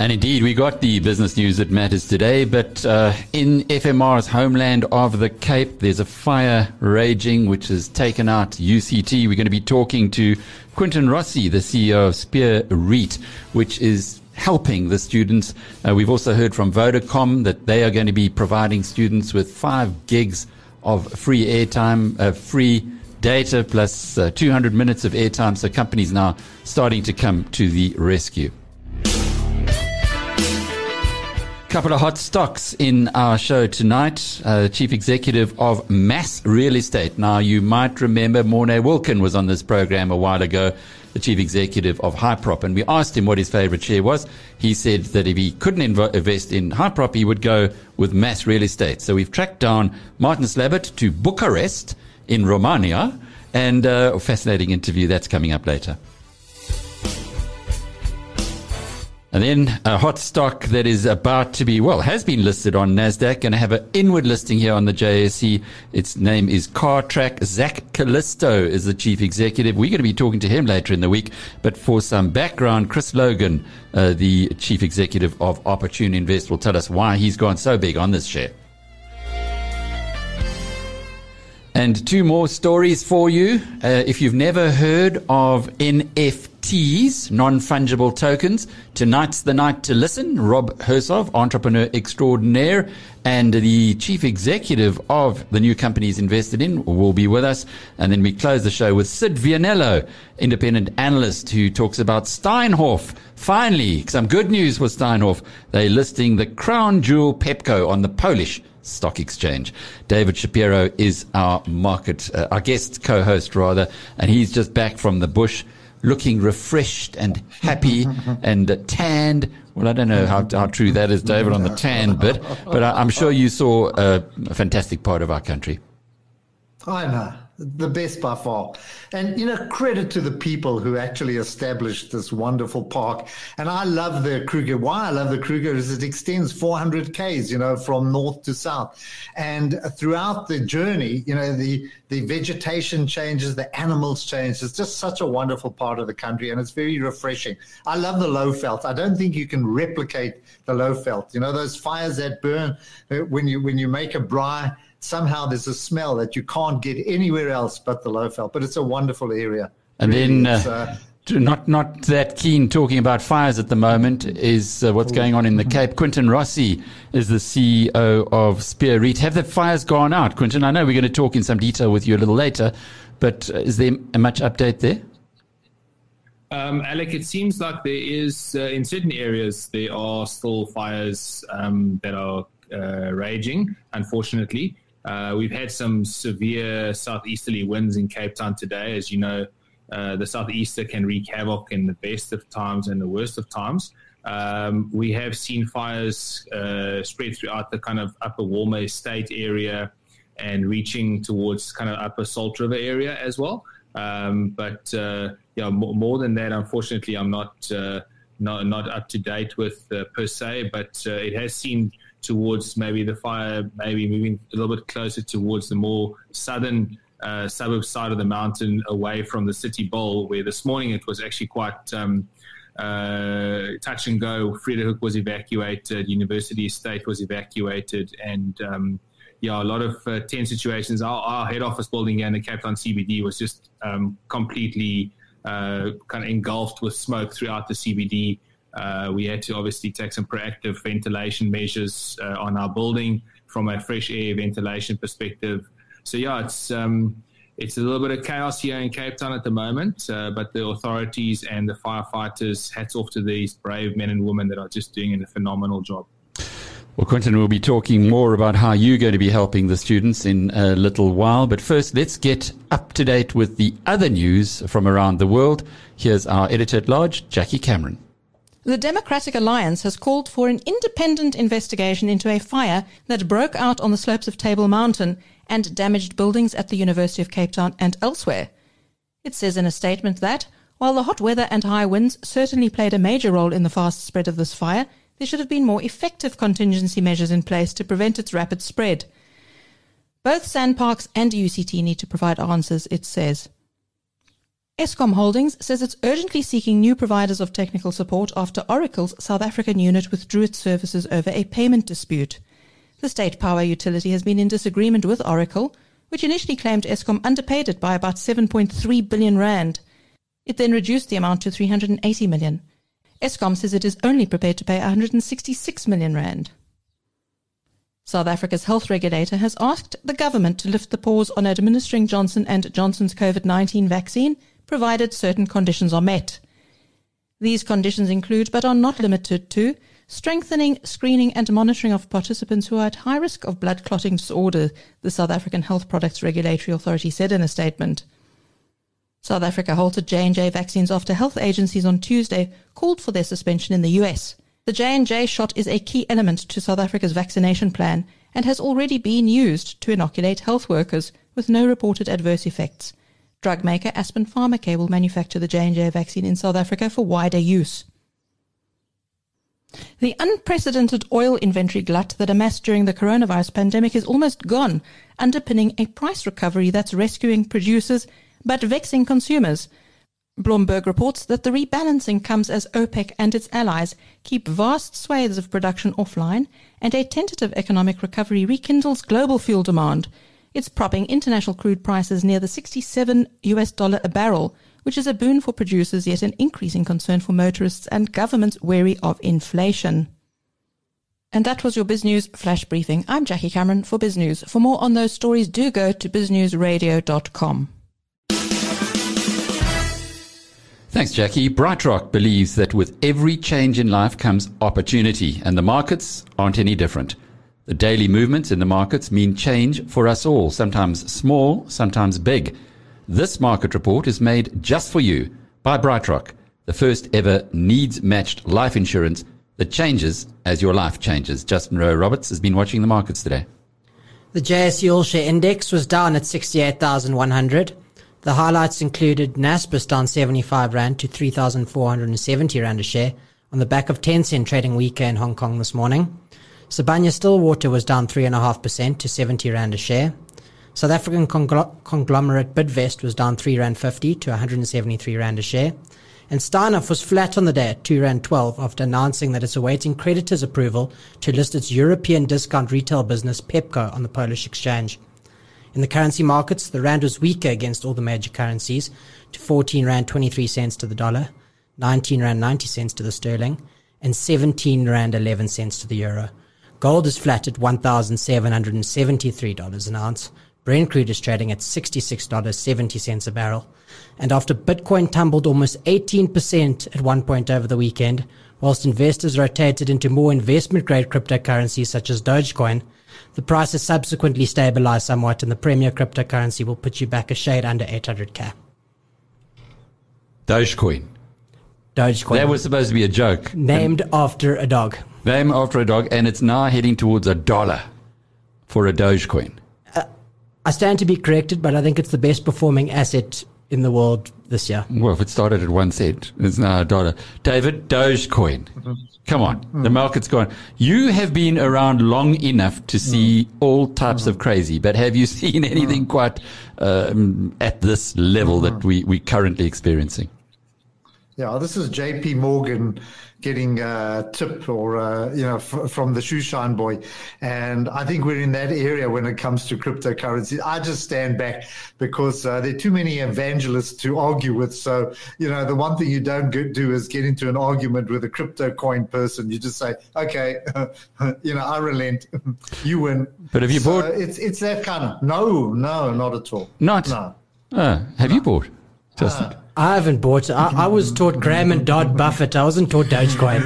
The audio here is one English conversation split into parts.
And indeed, we got the business news that matters today, but uh, in FMR's homeland of the Cape, there's a fire raging which has taken out UCT. We're going to be talking to Quintin Rossi, the CEO of Spear REIT, which is helping the students. Uh, we've also heard from Vodacom that they are going to be providing students with five gigs of free airtime, uh, free data plus uh, 200 minutes of airtime. So companies now starting to come to the rescue. Couple of hot stocks in our show tonight. Uh, Chief Executive of MAS Real Estate. Now, you might remember Morné Wilken was on this program a while ago, the Chief Executive of Hyprop, and we asked him what his favorite share was. He said that if he couldn't inv- invest in Hyprop, he would go with MAS Real Estate. So we've tracked down Martin Slabbert to Bucharest in Romania, and uh, a fascinating interview that's coming up later. And then a hot stock that is about to be, well, has been listed on NASDAQ and have an inward listing here on the JSE. Its name is Cartrack. Zak Calisto is the chief executive. We're going to be talking to him later in the week. But for some background, Chris Logan, uh, the chief executive of Opportune Invest, will tell us why he's gone so big on this share. And two more stories for you. Uh, if you've never heard of NFTs, non-fungible tokens, tonight's the night to listen. Rob Hersov, entrepreneur extraordinaire and the chief executive of the new companies invested in will be with us. And then we close the show with Syd Vianello, independent analyst who talks about Steinhoff. Finally, some good news for Steinhoff. They're listing the crown jewel Pepco on the Polish Stock Exchange. David Shapiro is our market, uh, our guest co-host rather, and he's just back from the bush, looking refreshed and happy and tanned. Well, I don't know how, how true that is, David, on the tan bit, but I, am sure you saw uh, a fantastic part of our country. I know the best by far. And, you know, credit to the people who actually established this wonderful park. And I love the Kruger. Why I love the Kruger is it extends 400 Ks, you know, from north to south. And throughout the journey, you know, the, the vegetation changes, the animals change. It's just such a wonderful part of the country and it's very refreshing. I love the Lowveld. I don't think you can replicate the Lowveld. You know, those fires that burn uh, when you, when you make a braai, somehow there's a smell that you can't get anywhere else but the Lowveld. But it's a wonderful area. And really, then. Uh, not not that keen talking about fires at the moment is uh, what's going on in the Cape. Quintin Rossi is the CEO of Spear REIT. Have the fires gone out, Quintin? I know we're going to talk in some detail with you a little later, but uh, is there a much update there? Um, Alec, it seems like there is uh, in certain areas there are still fires um, that are uh, raging. Unfortunately, uh, we've had some severe southeasterly winds in Cape Town today. As you know, uh, the southeaster can wreak havoc in the best of times and the worst of times. Um, we have seen fires uh, spread throughout the kind of upper Walmer Estate area and reaching towards kind of upper Salt River area as well. Um, but uh, yeah, more, more, than that, unfortunately, I'm not uh, not not up to date with uh, per se. But it has seemed towards maybe the fire, maybe moving a little bit closer towards the more southern uh, suburb side of the mountain away from the city bowl, where this morning it was actually quite um, uh, touch and go. Hook was evacuated, University Estate was evacuated, and um, yeah, a lot of uh, tense situations. Our, our, head office building in the Cape Town CBD was just um, completely uh, kind of engulfed with smoke throughout the CBD. Uh, we had to obviously take some proactive ventilation measures uh, on our building from a fresh air ventilation perspective. So yeah, it's um, it's a little bit of chaos here in Cape Town at the moment, uh, but the authorities and the firefighters, hats off to these brave men and women that are just doing a phenomenal job. Well, Quintin, we'll be talking more about how you're going to be helping the students in a little while. But first, let's get up to date with the other news from around the world. Here's our editor at large, Jackie Cameron. The Democratic Alliance has called for an independent investigation into a fire that broke out on the slopes of Table Mountain and damaged buildings at the University of Cape Town and elsewhere. It says in a statement that, while the hot weather and high winds certainly played a major role in the fast spread of this fire, there should have been more effective contingency measures in place to prevent its rapid spread. Both SANParks and UCT need to provide answers, it says. Eskom Holdings says it's urgently seeking new providers of technical support after Oracle's South African unit withdrew its services over a payment dispute. The state power utility has been in disagreement with Oracle, which initially claimed Eskom underpaid it by about 7.3 billion rand. It then reduced the amount to 380 million. Eskom says it is only prepared to pay 166 million rand. South Africa's health regulator has asked the government to lift the pause on administering Johnson and Johnson's COVID-19 vaccine provided certain conditions are met. These conditions include, but are not limited to, strengthening screening and monitoring of participants who are at high risk of blood clotting disorder, the South African Health Products Regulatory Authority said in a statement. South Africa halted J&J vaccines after health agencies on Tuesday called for their suspension in the US. The J&J shot is a key element to South Africa's vaccination plan and has already been used to inoculate health workers with no reported adverse effects. Drug maker Aspen Pharmacare will manufacture the J&J vaccine in South Africa for wider use. The unprecedented oil inventory glut that amassed during the coronavirus pandemic is almost gone, underpinning a price recovery that's rescuing producers but vexing consumers. Bloomberg reports that the rebalancing comes as OPEC and its allies keep vast swathes of production offline and a tentative economic recovery rekindles global fuel demand – it's propping international crude prices near the 67 US dollar a barrel, which is a boon for producers yet an increasing concern for motorists and governments wary of inflation. And that was your BizNews flash briefing. I'm Jackie Cameron for BizNews. For more on those stories, do go to biznewsradio.com. Thanks, Jackie. BrightRock believes that with every change in life comes opportunity, and the markets aren't any different. The daily movements in the markets mean change for us all, sometimes small, sometimes big. This market report is made just for you by BrightRock, the first ever needs matched life insurance that changes as your life changes. Justin Rowe Roberts has been watching the markets today. The JSE All Share Index was down at 68,100. The highlights included Naspers down 75 Rand to 3,470 Rand a share on the back of Tencent trading weaker in Hong Kong this morning. Sibanye Stillwater was down 3.5% to 70 Rand a share. South African conglomerate Bidvest was down 3 Rand 50 to 173 Rand a share. And Steinhoff was flat on the day at 2 Rand 12 after announcing that it's awaiting creditors' approval to list its European discount retail business Pepco on the Polish exchange. In the currency markets, the rand was weaker against all the major currencies to 14 rand 23 cents to the dollar, 19 rand 90 cents to the sterling, and 17 rand 11 cents to the euro. Gold is flat at $1,773 an ounce. Brent crude is trading at $66.70 a barrel. And after Bitcoin tumbled almost 18% at one point over the weekend, whilst investors rotated into more investment grade cryptocurrencies such as Dogecoin, the price has subsequently stabilized somewhat and the premier cryptocurrency will put you back a shade under 800k. Dogecoin. Dogecoin. That was supposed to be a joke. Named after a dog. Named after a dog, and it's now heading towards a dollar for a Dogecoin. Uh, I stand to be corrected, but I think it's the best performing asset in the world this year. Well, if it started at one cent, it's now a dollar. David, Dogecoin. Come on, mm. the market's gone. You have been around long enough to see mm. all types mm. of crazy, but have you seen anything quite um, at this level that we, we're currently experiencing? Yeah, this is J.P. Morgan getting a tip or uh, you know f- from the shoe shine boy, and I think we're in that area when it comes to cryptocurrency. I just stand back because uh, there are too many evangelists to argue with. So you know the one thing you don't do is get into an argument with a crypto coin person. You just say, okay, you know, I relent, you win. But have you so bought? It's it's that kind of no, no, not at all. Not no. Uh, have no. you bought? Just. Uh, I haven't bought. I, I was taught Graham and Dodd Buffett. I wasn't taught Dogecoin.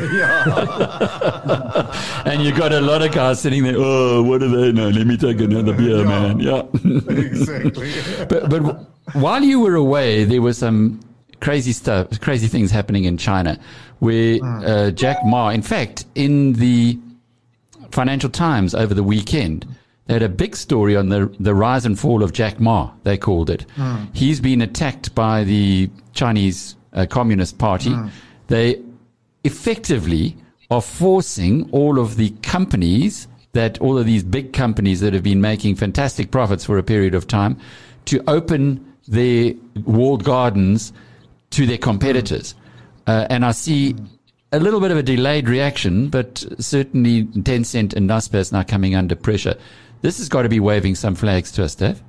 and you got a lot of guys sitting there. Oh, what do they know? Let me take another beer, yeah. man. Yeah, exactly. but but while you were away, there was some crazy stuff, crazy things happening in China, where hmm. uh, Jack Ma, in fact, in the Financial Times over the weekend, They had a big story on the the rise and fall of Jack Ma. They called it. He's been attacked by the Chinese uh, Communist Party. They effectively are forcing all of the companies that all of these big companies that have been making fantastic profits for a period of time to open their walled gardens to their competitors. Uh, and I see a little bit of a delayed reaction, but certainly Tencent and Naspers now coming under pressure. This has got to be waving some flags to us, Dave.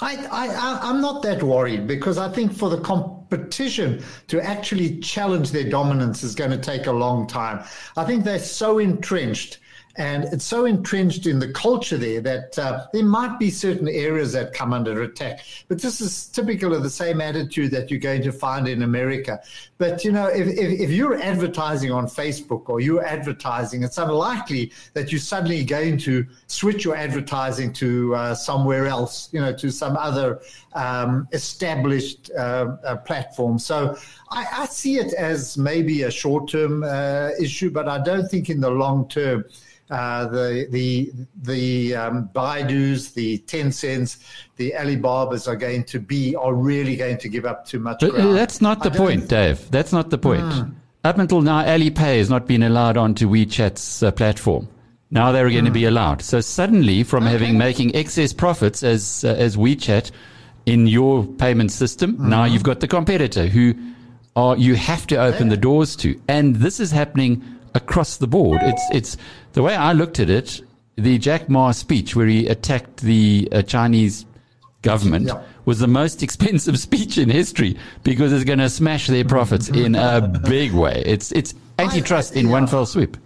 I, I, I'm not that worried because I think for the competition to actually challenge their dominance is going to take a long time. I think they're so entrenched and it's so entrenched in the culture there that uh, there might be certain areas that come under attack. But this is typical of the same attitude that you're going to find in America. But, you know, if, if, if you're advertising on Facebook or you're advertising, it's unlikely that you're suddenly going to switch your advertising to uh, somewhere else, you know, to some other um, established uh, uh platform. So I, I, see it as maybe a short term uh, issue, but I don't think in the long term uh, the the the um, Baidu's, the Tencents, the Alibabas are going to be are really going to give up too much. But uh, ground. that's not the point, Dave. That's not the point. Mm. Up until now, Alipay has not been allowed onto WeChat's uh, platform. Now they're going mm. to be allowed. So suddenly, from okay. having making excess profits as uh, as WeChat in your payment system, mm. now you've got the competitor who are you have to open yeah. the doors to, and this is happening across the board. It's it's the way I looked at it. The Jack Ma speech, where he attacked the uh, Chinese government, yeah. was the most expensive speech in history because it's going to smash their profits in a big way. It's it's antitrust I, in yeah. one fell swoop.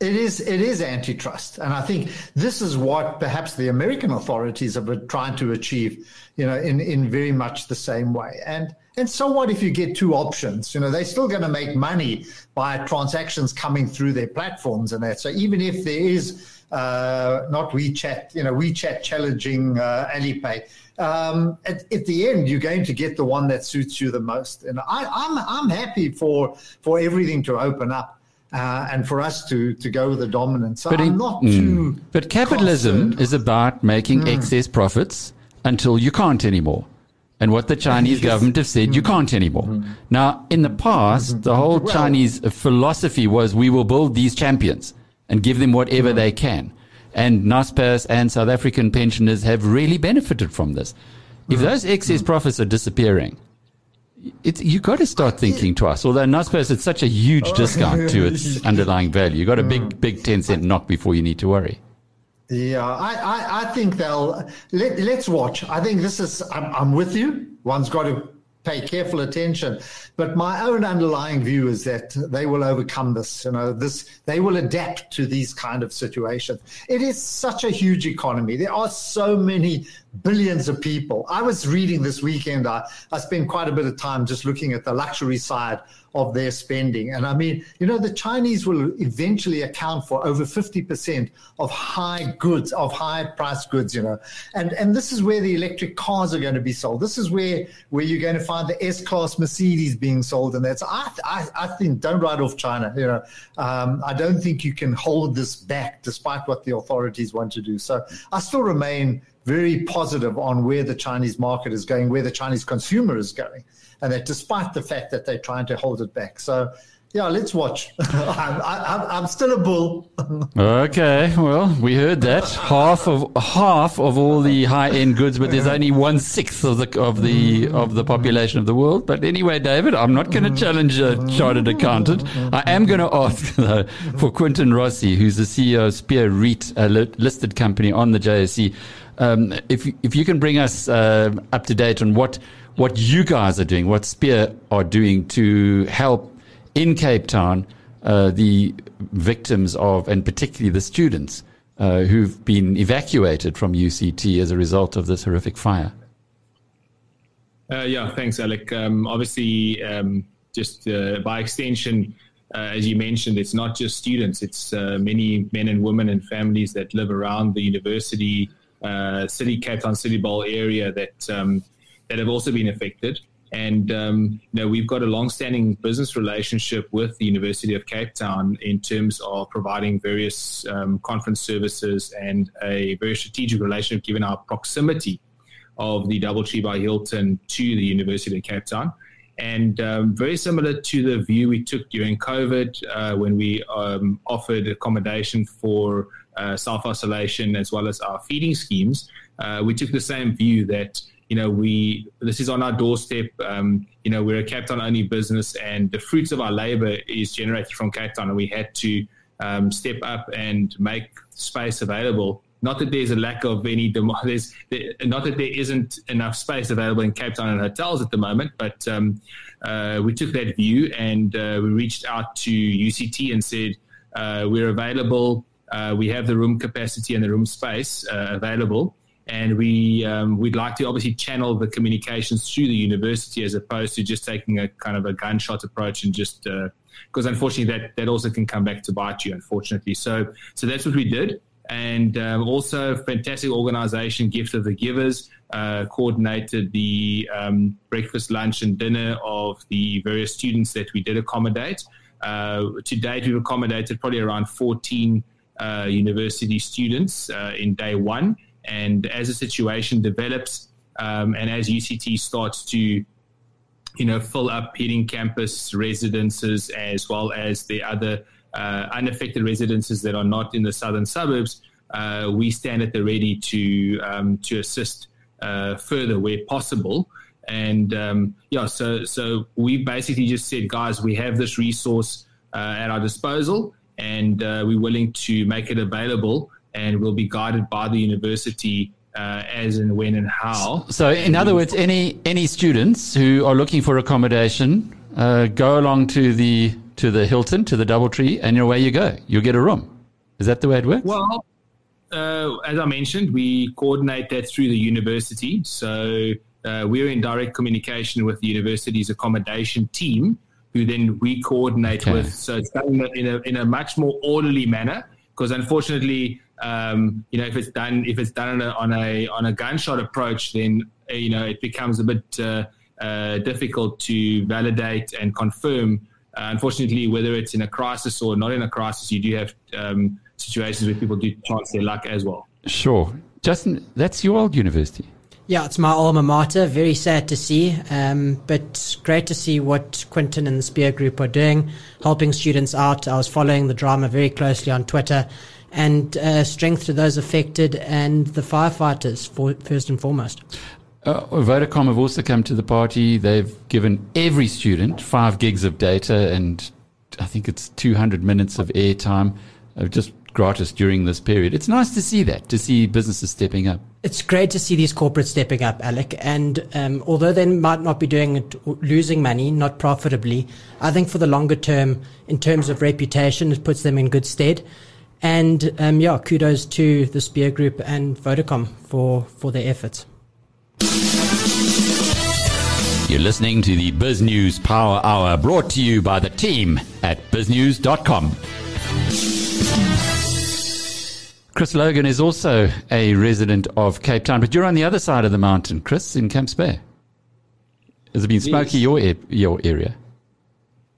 It is it is antitrust, and I think this is what perhaps the American authorities are trying to achieve. You know, in in very much the same way, and and so what if you get two options? You know, they're still going to make money by transactions coming through their platforms and that. So even if there is uh, not WeChat, you know, WeChat challenging uh, Alipay, um, at, at, the end, you're going to get the one that suits you the most. And I, am I'm, I'm happy for for everything to open up. Uh, and for us to, to go with the dominance. So but I'm not mm, too. But capitalism concerned. is about making mm. excess profits until you can't anymore and what the Chinese government have said you can't anymore. Mm-hmm. Now, in the past, mm-hmm. the whole Chinese philosophy was we will build these champions and give them whatever mm-hmm. they can. And Naspers and South African pensioners have really benefited from this. If mm-hmm. those excess mm-hmm. profits are disappearing, it's, you got to start thinking twice. Although Naspers, it's such a huge oh. discount to its underlying value. You've got a big, big Tencent knock before you need to worry. Yeah, I, I, I, think they'll let, let's watch. I think this is, I'm, I'm with you. One's got to pay careful attention. But my own underlying view is that they will overcome this. You know, this they will adapt to these kind of situations. It is such a huge economy. There are so many billions of people. I was reading this weekend. I, I spent quite a bit of time just looking at the luxury side of their spending. And I mean, you know, the Chinese will eventually account for over 50% of high goods, of high price goods, you know. And and this is where the electric cars are going to be sold. This is where where you're going to find the S-Class Mercedes being sold. And that's, I, I, I think, don't write off China. You know, um, I don't think you can hold this back despite what the authorities want to do. So I still remain very positive on where the Chinese market is going, where the Chinese consumer is going and that despite the fact that they're trying to hold it back. So, yeah, let's watch. I'm, I'm, I'm, still a bull. okay, well, we heard that half of half of all the high end goods, but there's only one sixth of the of the of the population of the world. But anyway, David, I'm not going to challenge a chartered accountant. I am going to ask though for Quintin Rossi, who's the CEO of Spear REIT, a listed company on the JSE. Um, if if you can bring us uh, up to date on what what you guys are doing, what Spear are doing to help in Cape Town uh, the victims of, and particularly the students uh, who've been evacuated from UCT as a result of this horrific fire. Uh, yeah, thanks, Alec. Um, obviously, um, just uh, by extension, uh, as you mentioned, it's not just students; it's uh, many men and women and families that live around the university, city, Cape Town City Bowl area that. Um, that have also been affected. And um, you know, we've got a long-standing business relationship with the University of Cape Town in terms of providing various um, conference services and a very strategic relationship, given our proximity of the DoubleTree by Hilton to the University of Cape Town. And um, very similar to the view we took during COVID uh, when we um, offered accommodation for uh, self isolation as well as our feeding schemes, uh, we took the same view that you know we this is on our doorstep. Um, you know we're a Cape Town only business, and the fruits of our labor is generated from Cape Town, and we had to um, step up and make space available not that there's a lack of any demand. There's not that there isn't enough space available in Cape Town and hotels at the moment, but um, uh, we took that view and uh, we reached out to UCT and said uh, we're available. Uh, we have the room capacity and the room space uh, available, and we um, we'd like to obviously channel the communications through the university as opposed to just taking a kind of a gunshot approach and just because uh, unfortunately that that also can come back to bite you. Unfortunately, so so that's what we did and um, also fantastic organization, Gift of the Givers, uh, coordinated the um, breakfast, lunch, and dinner of the various students that we did accommodate. Uh, to date, we've accommodated probably around 14 uh, university students uh, in day one. And as the situation develops um, and as UCT starts to you know, fill up Hiddingh campus residences as well as the other uh, unaffected residences that are not in the southern suburbs, uh, we stand at the ready to um, to assist uh, further where possible. And um, yeah, so so we basically just said, guys, we have this resource uh, at our disposal, and uh, we're willing to make it available, and we'll be guided by the university. Uh, as and when and how. So, in other words, any any students who are looking for accommodation, go along to the to the Hilton, to the DoubleTree, and away you go. You'll get a room. Is that the way it works? Well, uh, as I mentioned, we coordinate that through the university. So uh, we're in direct communication with the university's accommodation team, who then we coordinate okay. with. So it's done in a, in a much more orderly manner. Because unfortunately, um, you know, if it's done if it's done on a on a, gunshot approach, then uh, you know it becomes a bit uh, uh, difficult to validate and confirm uh, unfortunately, whether it's in a crisis or not in a crisis, you do have um, situations where people do chance their luck as well. Sure. Justin, that's your old university. Yeah, it's my alma mater. Very sad to see, um, but great to see what Quintin and the Spear Group are doing, helping students out. I was following the drama very closely on Twitter, and uh, strength to those affected and the firefighters, for, first and foremost. Uh, Vodacom have also come to the party. They've given every student five gigs of data and I think it's 200 minutes of airtime, uh, just gratis during this period. It's nice to see that, to see businesses stepping up. It's great to see these corporates stepping up, Alec. And um, although they might not be doing it, losing money, not profitably, I think for the longer term, in terms of reputation, it puts them in good stead. And um, yeah, kudos to the Spear Group and Vodacom for, for their efforts. You're listening to the BizNews Power Hour brought to you by the team at biznews.com. Chris Logan is also a resident of Cape Town, but you're on the other side of the mountain, Chris, in Camps Bay. Has it been smoky your, your area?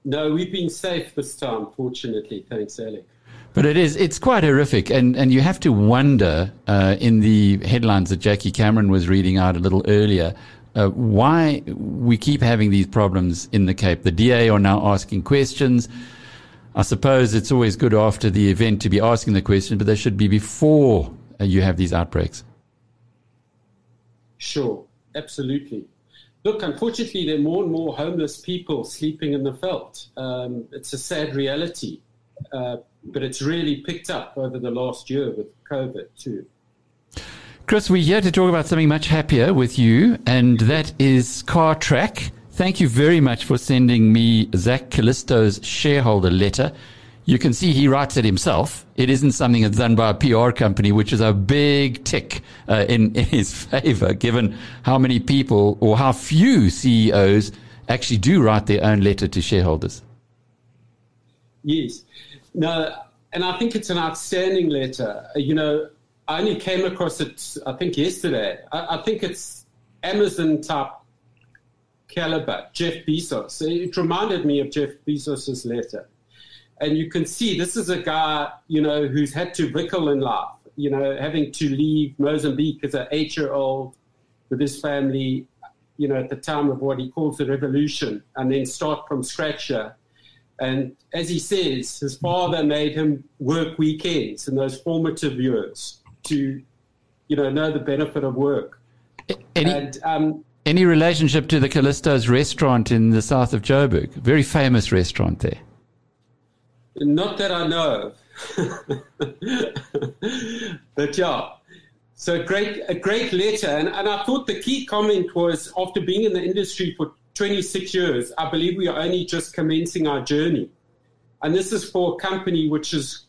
No, we've been safe this time, fortunately. Thanks, Alec. But it is, it's quite horrific. And, and you have to wonder uh, in the headlines that Jackie Cameron was reading out a little earlier uh, why we keep having these problems in the Cape. The DA are now asking questions. I suppose it's always good after the event to be asking the question, but they should be before uh, you have these outbreaks. Sure, absolutely. Look, unfortunately, there are more and more homeless people sleeping in the veld. Um, it's a sad reality. Uh, but it's really picked up over the last year with COVID too. Chris, we're here to talk about something much happier with you, and that is car Cartrack. Thank you very much for sending me Zak Calisto's shareholder letter. You can see he writes it himself. It isn't something that's done by a PR company, which is a big tick uh, in, in his favor, given how many people or how few CEOs actually do write their own letter to shareholders. Yes. No, and I think it's an outstanding letter. You know, I only came across it, I think, yesterday. I, I think it's Amazon type caliber, Jeff Bezos. It reminded me of Jeff Bezos's letter. And you can see this is a guy, you know, who's had to vickle in life, you know, having to leave Mozambique as an eight year old with his family, you know, at the time of what he calls the revolution, and then start from scratch here. And as he says, his father made him work weekends in those formative years to, you know, know the benefit of work. Any, And um, any relationship to the Callisto's restaurant in the south of Joburg? Very famous restaurant there. Not that I know but yeah. So great, a great letter. And, and I thought the key comment was after being in the industry for 26 years, I believe we are only just commencing our journey. And this is for a company which has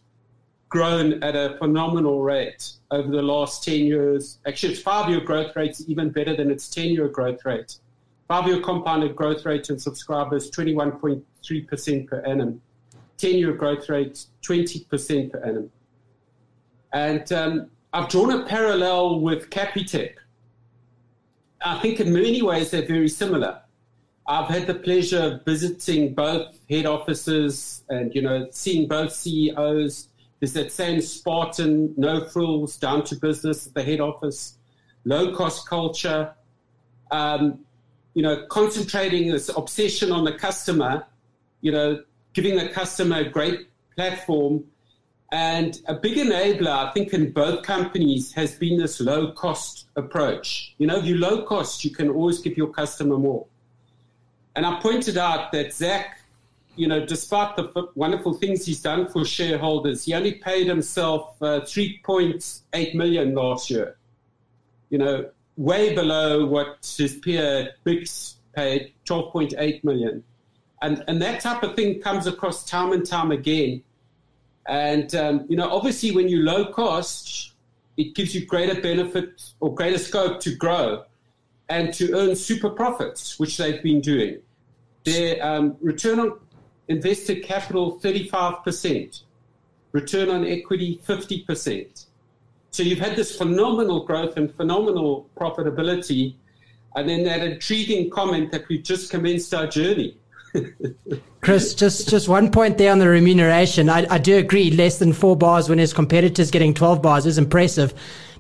grown at a phenomenal rate over the last 10 years. Actually, its five year growth rate is even better than its 10 year growth rate. Five year compounded growth rate in subscribers, 21.3% per annum. 10 year growth rate, 20% per annum. And um, I've drawn a parallel with Capitec. I think in many ways they're very similar. I've had the pleasure of visiting both head offices and, you know, seeing both CEOs. There's that same Spartan, no frills, down to business at the head office, low cost culture, um, you know, concentrating this obsession on the customer, you know, giving the customer a great platform. And a big enabler, I think, in both companies has been this low cost approach. You know, if you low cost, you can always give your customer more. And I pointed out that Zak, you know, despite the wonderful things he's done for shareholders, he only paid himself uh, 3.8 million last year. You know, way below what his peer MiX paid, 12.8 million. And, and that type of thing comes across time and time again. And, um, you know, obviously when you low cost, it gives you greater benefit or greater scope to grow and to earn super profits, which they've been doing. Their um, return on invested capital, 35%. Return on equity, 50%. So you've had this phenomenal growth and phenomenal profitability. And then that intriguing comment that we've just commenced our journey. Chris, just just one point there on the remuneration. I, I do agree, less than four bars when his competitors getting 12 bars is impressive.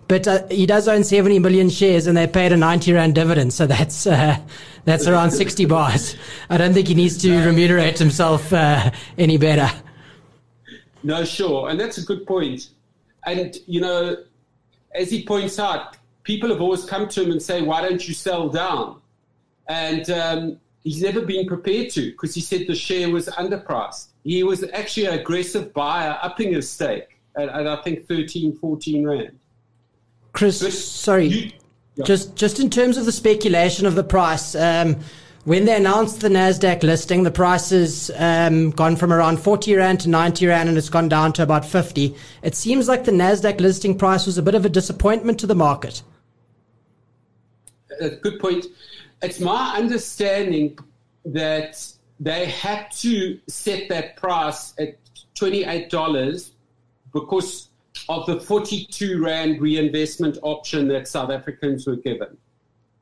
But uh, he does own 70 million shares and they paid a 90 rand dividend. So that's, uh, that's around 60 bars. I don't think he needs to remunerate himself uh, any better. No, sure. And that's a good point. And, you know, as he points out, people have always come to him and say, why don't you sell down? And um, he's never been prepared to because he said the share was underpriced. He was actually an aggressive buyer, upping his stake at, at I think 13, 14 Rand. Chris, But sorry, you- yeah. just just in terms of the speculation of the price, um, when they announced the Nasdaq listing, the price has um, gone from around forty rand to ninety rand, and it's gone down to about fifty. It seems like the Nasdaq listing price was a bit of a disappointment to the market. a good point. It's my understanding that they had to set that price at $28 because of the 42 Rand reinvestment option that South Africans were given.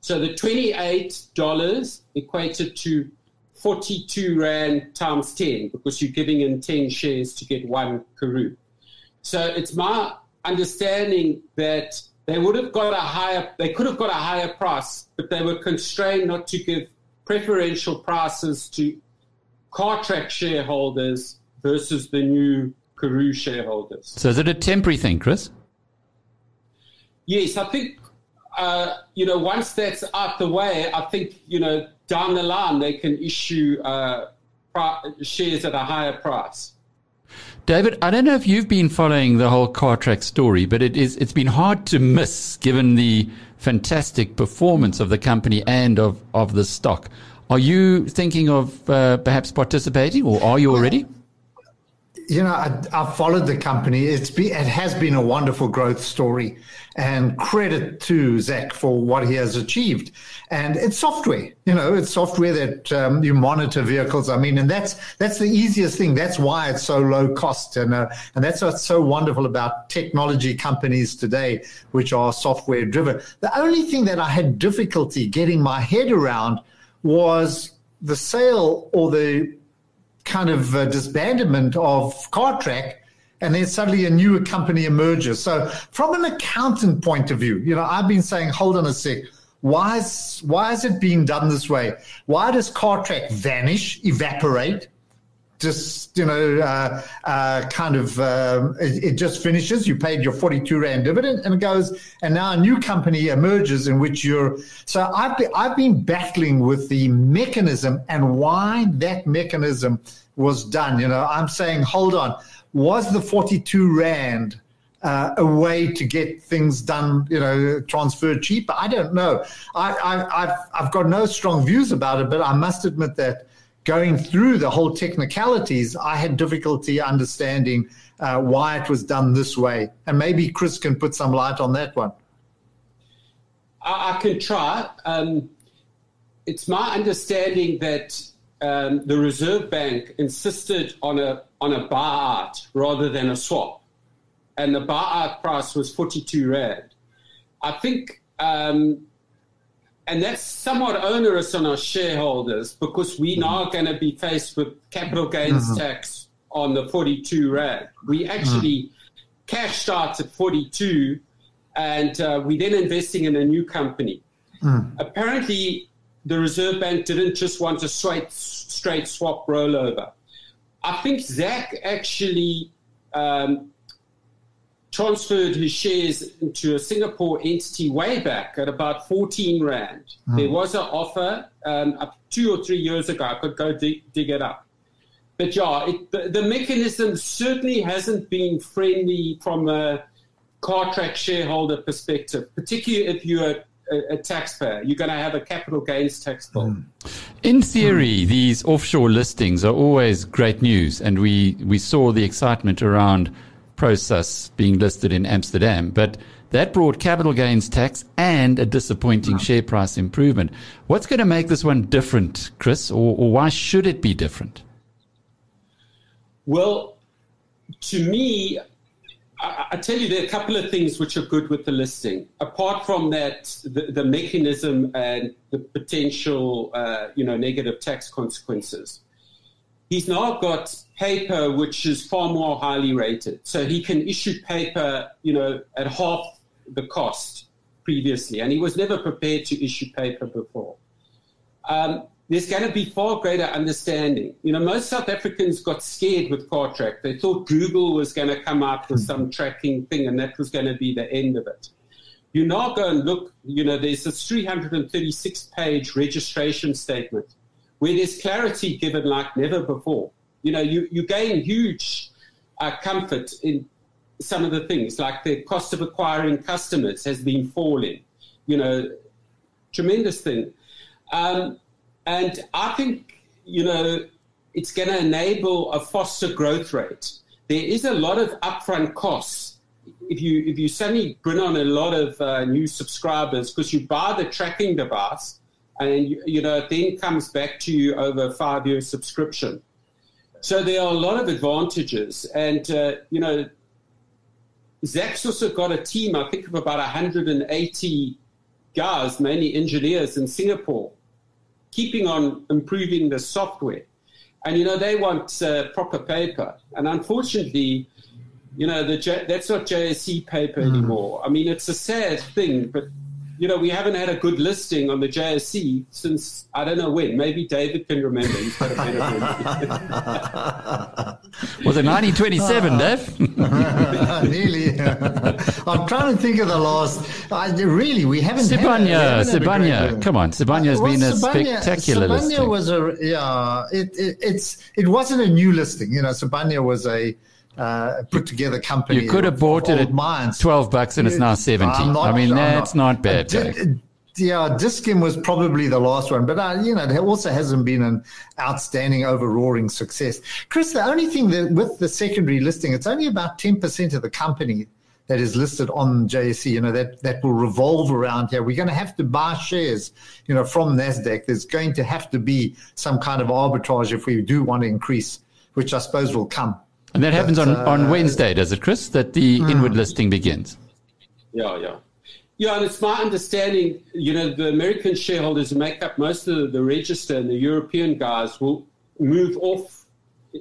So the $28 equated to 42 Rand times 10 because you're giving in 10 shares to get one Karooooo. So it's my understanding that they would have got a higher, they could have got a higher price, but they were constrained not to give preferential prices to Cartrack shareholders versus the new Karooooo shareholders. So is it a temporary thing, Chris? Yes, I think, uh, you know, once that's out the way, I think, you know, down the line they can issue uh, shares at a higher price. David, I don't know if you've been following the whole Cartrack story, but it is it's been hard to miss given the fantastic performance of the company and of, of the stock. Are you thinking of uh, perhaps participating, or are you already? You know, I, I've followed the company. It's be, it has been a wonderful growth story, and credit to Zak for what he has achieved. And it's software, you know, it's software that um, you monitor vehicles. I mean, and that's that's the easiest thing. That's why it's so low cost, and uh, and that's what's so wonderful about technology companies today, which are software driven. The only thing that I had difficulty getting my head around was the sale or the kind of uh, disbandment of Cartrack, and then suddenly a new company emerges. So, from an accountant point of view, you know, I've been saying, hold on a sec. Why is, why is it being done this way? Why does Cartrack vanish, evaporate? Just you know uh, uh, kind of um, it, it, just finishes you paid your 42 rand dividend and it goes and now a new company emerges in which you're so I've been, I've been battling with the mechanism and why that mechanism was done you know I'm saying hold on was the 42 rand uh, a way to get things done, you know, transferred cheaper. I don't know. I, I, I've, I've got no strong views about it, but I must admit that going through the whole technicalities, I had difficulty understanding uh, why it was done this way. And maybe Chris can put some light on that one. I, I can try. Um, it's my understanding that um, the Reserve Bank insisted on a on a buyout rather than a swap, and the buyout price was forty two rand. I think um, and that's somewhat onerous on our shareholders because we're mm-hmm. now going to be faced with capital gains mm-hmm. tax on the 42 rand. We actually mm-hmm. cashed out at 42 and uh, we're then investing in a new company. Mm. Apparently, the Reserve Bank didn't just want a straight, straight swap rollover. I think Zak actually um, transferred his shares into a Singapore entity way back at about 14 Rand. Mm. There was an offer um, up two or three years ago. I could go dig, dig it up. But yeah, it, the, the, mechanism certainly hasn't been friendly from a Cartrack shareholder perspective, particularly if you're a, a taxpayer. You're going to have a capital gains tax bill. Mm. In theory, mm. these offshore listings are always great news, and we, we saw the excitement around – Prosus being listed in Amsterdam, but that brought capital gains tax and a disappointing share price improvement. What's going to make this one different, Chris, or, or why should it be different? Well, to me, I, I, tell you, there are a couple of things which are good with the listing. Apart from that, the, the mechanism and the potential, uh, you know, negative tax consequences he's now got paper which is far more highly rated. So he can issue paper, you know, at half the cost previously, and he was never prepared to issue paper before. Um, there's going to be far greater understanding. You know, most South Africans got scared with Cartrack. They thought Google was going to come up with some tracking thing, and that was going to be the end of it. You now go and look, you know, there's a 336 page registration statement where there's clarity given like never before. You know, you, you gain huge uh, comfort in some of the things, like the cost of acquiring customers has been falling. You know, tremendous thing. Um, and I think, you know, it's going to enable a faster growth rate. There is a lot of upfront costs if you if you suddenly bring on a lot of uh, new subscribers because you buy the tracking device and you know it then comes back to you over a five year subscription. So there are a lot of advantages, and uh, you know, Zak's also got a team. I think of about 180 guys, mainly engineers in Singapore, keeping on improving the software. And you know, they want uh, proper paper, and unfortunately, you know, the J- that's not JSE paper mm. anymore. I mean, it's a sad thing, but you know, we haven't had a good listing on the JSE since I don't know when. Maybe David can remember. He's got a better Was it 1927, Dave? Nearly. I'm trying to think of the last. I, really, we haven't. Sibanye, Sibanye. Come on, Sibanye has uh, well, been a Sibanye, spectacular Sibanye listing. was a yeah. It, it, it's it wasn't a new listing. You know, Sibanye was a uh, put together company. You could have bought it at mines. 12 bucks and it's now 70. Not, I mean, that's not, not bad. Uh, yeah, Dis-Chem was probably the last one, but uh, you know, it also hasn't been an outstanding, overroaring success. Chris, the only thing that with the secondary listing, it's only about 10% of the company that is listed on JSE, you know, that, that will revolve around here. We're going to have to buy shares, you know, from NASDAQ. There's going to have to be some kind of arbitrage if we do want to increase, which I suppose will come. And that happens but, on, uh, on Wednesday, does it, Chris? That the mm. inward listing begins. Yeah, yeah. Yeah, and it's my understanding, you know, the American shareholders who make up most of the, the register and the European guys will move off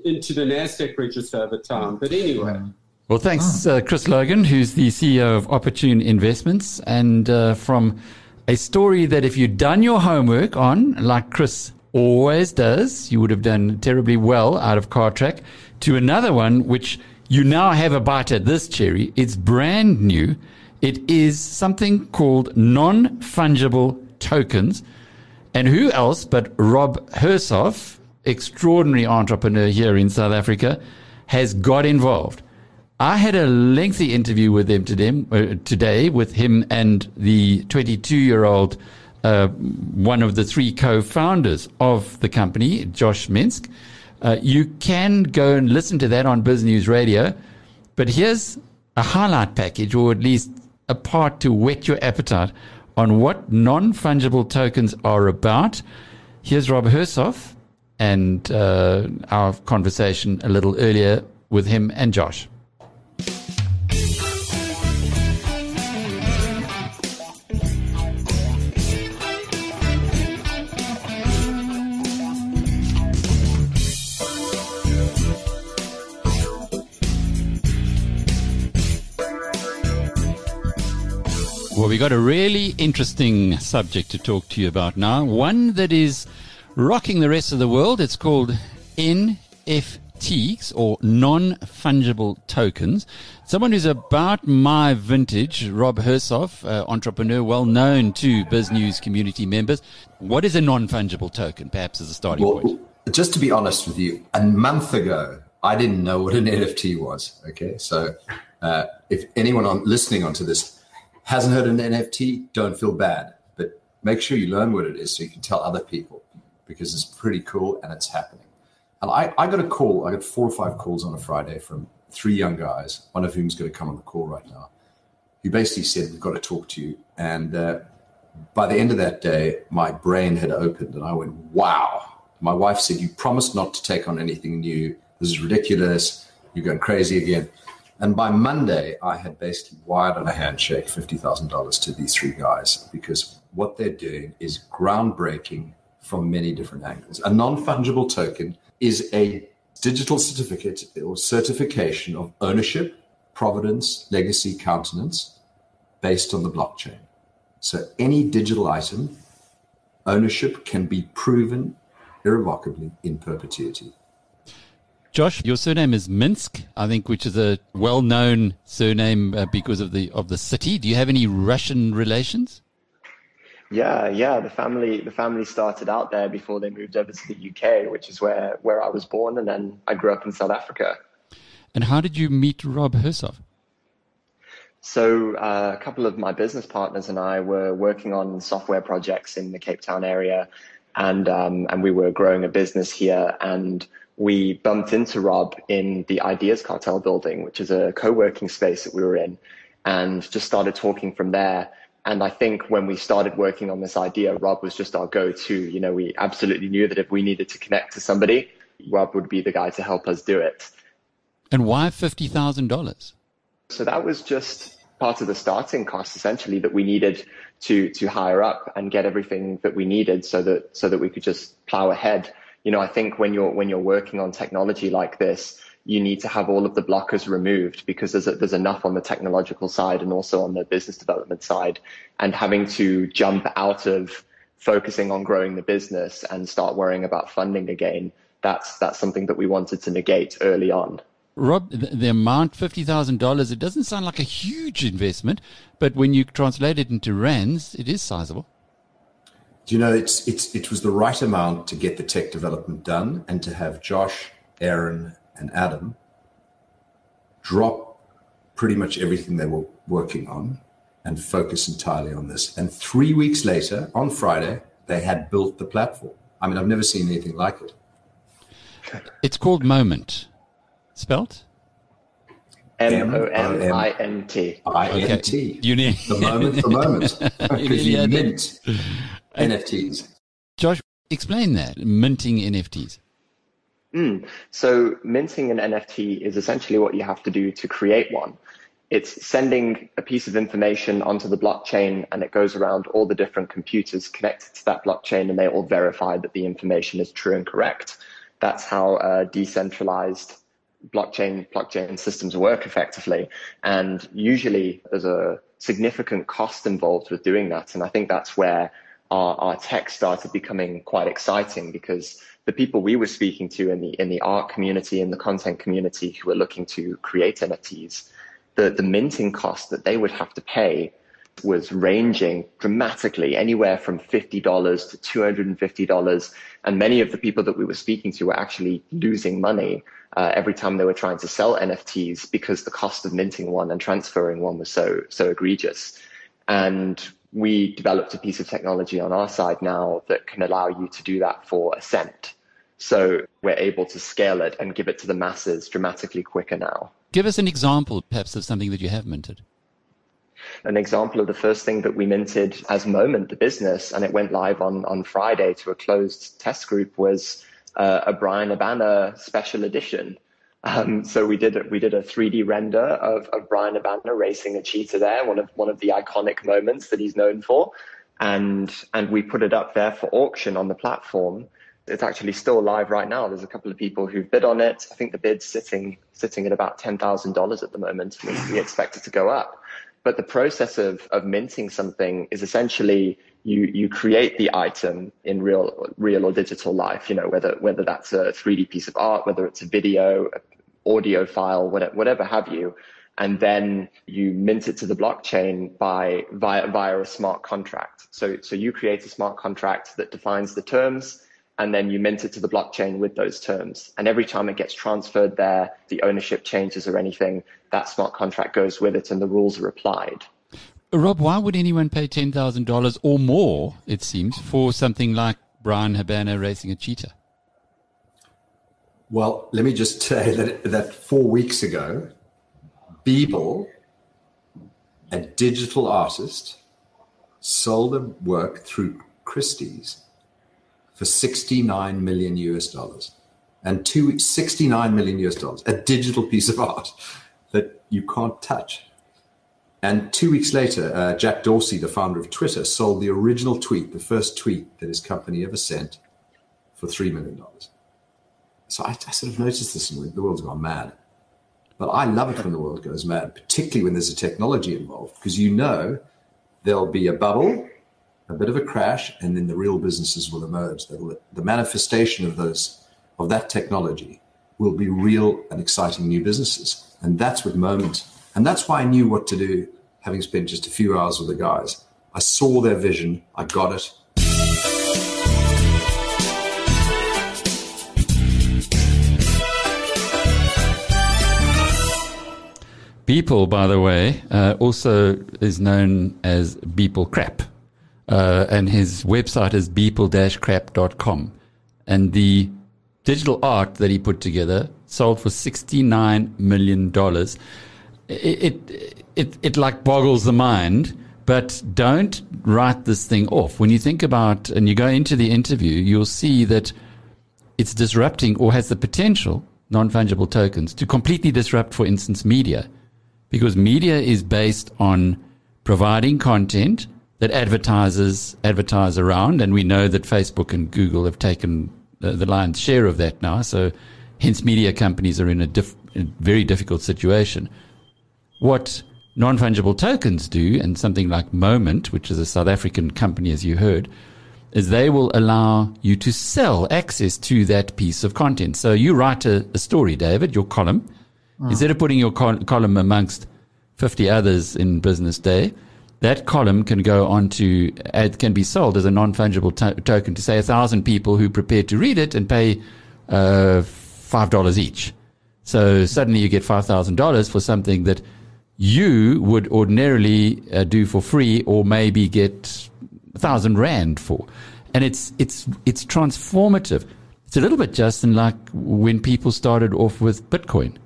into the NASDAQ register over time. But anyway. Well, thanks, uh, Chris Logan, who's the CEO of Opportune Investments. And uh, from a story that if you'd done your homework on, like Chris always does, you would have done terribly well out of Cartrack, to another one which you now have a bite at this cherry. It's brand new. It is something called non fungible tokens. And who else but Rob Hersov, extraordinary entrepreneur here in South Africa, has got involved. I had a lengthy interview with him today, uh, with him and the 22 year old, uh, one of the three co-founders of the company, Josh Minsk. Uh, you can go and listen to that on BizNews Radio, but here's a highlight package, or at least a part to whet your appetite on what non-fungible tokens are about. Here's Rob Hersov and uh, our conversation a little earlier with him and Josh. We got a really interesting subject to talk to you about now. One that is rocking the rest of the world. It's called NFTs or non fungible tokens. Someone who's about my vintage, Rob Hersov, uh, entrepreneur, well known to BizNews community members. What is a non fungible token, perhaps as a starting Well, point? just to be honest with you, a month ago, I didn't know what an NFT was. Okay. So uh, if anyone on listening onto this hasn't heard an NFT, don't feel bad. But make sure you learn what it is so you can tell other people because it's pretty cool and it's happening. And I, I got a call, I got four or five calls on a Friday from three young guys, one of whom's going to come on the call right now, who basically said, We've got to talk to you. And uh, by the end of that day, my brain had opened and I went, Wow. My wife said, You promised not to take on anything new. This is ridiculous. You're going crazy again. And by Monday, I had basically wired on a handshake $50,000 to these three guys because what they're doing is groundbreaking from many different angles. A non fungible token is a digital certificate or certification of ownership, providence, legacy, countenance based on the blockchain. So any digital item, ownership can be proven irrevocably in perpetuity. Josh, your surname is Minsk, I think, which is a well-known surname uh, because of the of the city. Do you have any Russian relations? Yeah, yeah. The family the family started out there before they moved over to the UK, which is where where I was born, and then I grew up in South Africa. And how did you meet Rob Hersov? So uh, a couple of my business partners and I were working on software projects in the Cape Town area, and um, and we were growing a business here, and we bumped into Rob in the Ideas Cartel building, which is a co-working space that we were in, and just started talking from there. And I think when we started working on this idea, Rob was just our go-to. You know, we absolutely knew that if we needed to connect to somebody, Rob would be the guy to help us do it. And why fifty thousand dollars? So that was just part of the starting cost essentially that we needed to to hire up and get everything that we needed so that so that we could just plow ahead. You know, I think when you're when you're working on technology like this, you need to have all of the blockers removed because there's a, there's enough on the technological side and also on the business development side, and having to jump out of focusing on growing the business and start worrying about funding again. That's that's something that we wanted to negate early on. Rob, the, amount fifty thousand dollars. It doesn't sound like a huge investment, but when you translate it into rands, it is sizable. Do you know it's it's it was the right amount to get the tech development done and to have Josh, Aaron, and Adam drop pretty much everything they were working on and focus entirely on this. And three weeks later, on Friday, they had built the platform. I mean, I've never seen anything like it. It's called Momint. Spelt? M O M I N T. I N T. You need The moment, the moment. Because nearly you had mint NFTs. Josh, explain that minting NFTs. Mm. So minting an NFT is essentially what you have to do to create one. it's sending a piece of information onto the blockchain and it goes around all the different computers connected to that blockchain and they all verify that the information is true and correct. That's how uh, decentralized blockchain blockchain systems work effectively. And usually there's a significant cost involved with doing that. And I think that's where our, our tech started becoming quite exciting because the people we were speaking to in the in the art community and the content community who were looking to create NFTs, the, the minting cost that they would have to pay was ranging dramatically, anywhere from $50 to $250. And many of the people that we were speaking to were actually losing money uh, every time they were trying to sell NFTs because the cost of minting one and transferring one was so, so egregious. And we developed a piece of technology on our side now that can allow you to do that for a cent. So we're able to scale it and give it to the masses dramatically quicker now. Give us an example, perhaps, of something that you have minted. An example of the first thing that we minted as Momint, the business, and it went live on, on Friday to a closed test group was uh, a Bryan Habana special edition. Um, so we did a, we did a 3D render of, of Bryan Habana racing a cheetah there, one of one of the iconic moments that he's known for, and and we put it up there for auction on the platform. It's actually still live right now. There's a couple of people who've bid on it. I think the bid's sitting sitting at about ten thousand dollars at the moment. We expect it to go up. But the process of, of minting something is essentially you, you create the item in real, real or digital life, you know, whether, whether that's a 3D piece of art, whether it's a video, audio file, whatever, have you. And then you mint it to the blockchain by via, via a smart contract. So, so you create a smart contract that defines the terms and then you mint it to the blockchain with those terms. And every time it gets transferred there, the ownership changes or anything, that smart contract goes with it and the rules are applied. Rob, why would anyone pay $10,000 or more, it seems, for something like Bryan Habana racing a cheetah? Well, let me just say that, that four weeks ago, Beeple, a digital artist, sold a work through Christie's for 69 million US dollars. And two, 69 million US dollars, a digital piece of art that you can't touch. And two weeks later, uh, Jack Dorsey, the founder of Twitter, sold the original tweet, the first tweet that his company ever sent, for $3 million. So I, I sort of noticed this and the world's gone mad. But I love it when the world goes mad, particularly when there's a technology involved, because you know there'll be a bubble a bit of a crash, and then the real businesses will emerge. Will, the manifestation of those of that technology will be real and exciting new businesses, and that's what Momint. And that's why I knew what to do, having spent just a few hours with the guys. I saw their vision, I got it. Beeple, by the way, uh, also is known as Beeple Crap. Uh, and his website is beeple-crap.com. And the digital art that he put together sold for $69 million. It, it, it, it like boggles the mind, but don't write this thing off. When you think about, and you go into the interview, you'll see that it's disrupting or has the potential, non-fungible tokens, to completely disrupt, for instance, media. Because media is based on providing content – that advertisers advertise around, and we know that Facebook and Google have taken the, the lion's share of that now. So, hence, media companies are in a, diff, a very difficult situation. What non fungible tokens do, and something like Momint, which is a South African company, as you heard, is they will allow you to sell access to that piece of content. So you write a, a story, David, your column. Mm. Instead of putting your col- column amongst 50 others in Business Day, that column can go on to, can be sold as a non-fungible to- token to say a thousand people who prepared to read it and pay uh, five dollars each. So suddenly you get five thousand dollars for something that you would ordinarily uh, do for free, or maybe get a thousand rand for, and it's it's it's transformative. It's a little bit, Justin, like when people started off with Bitcoin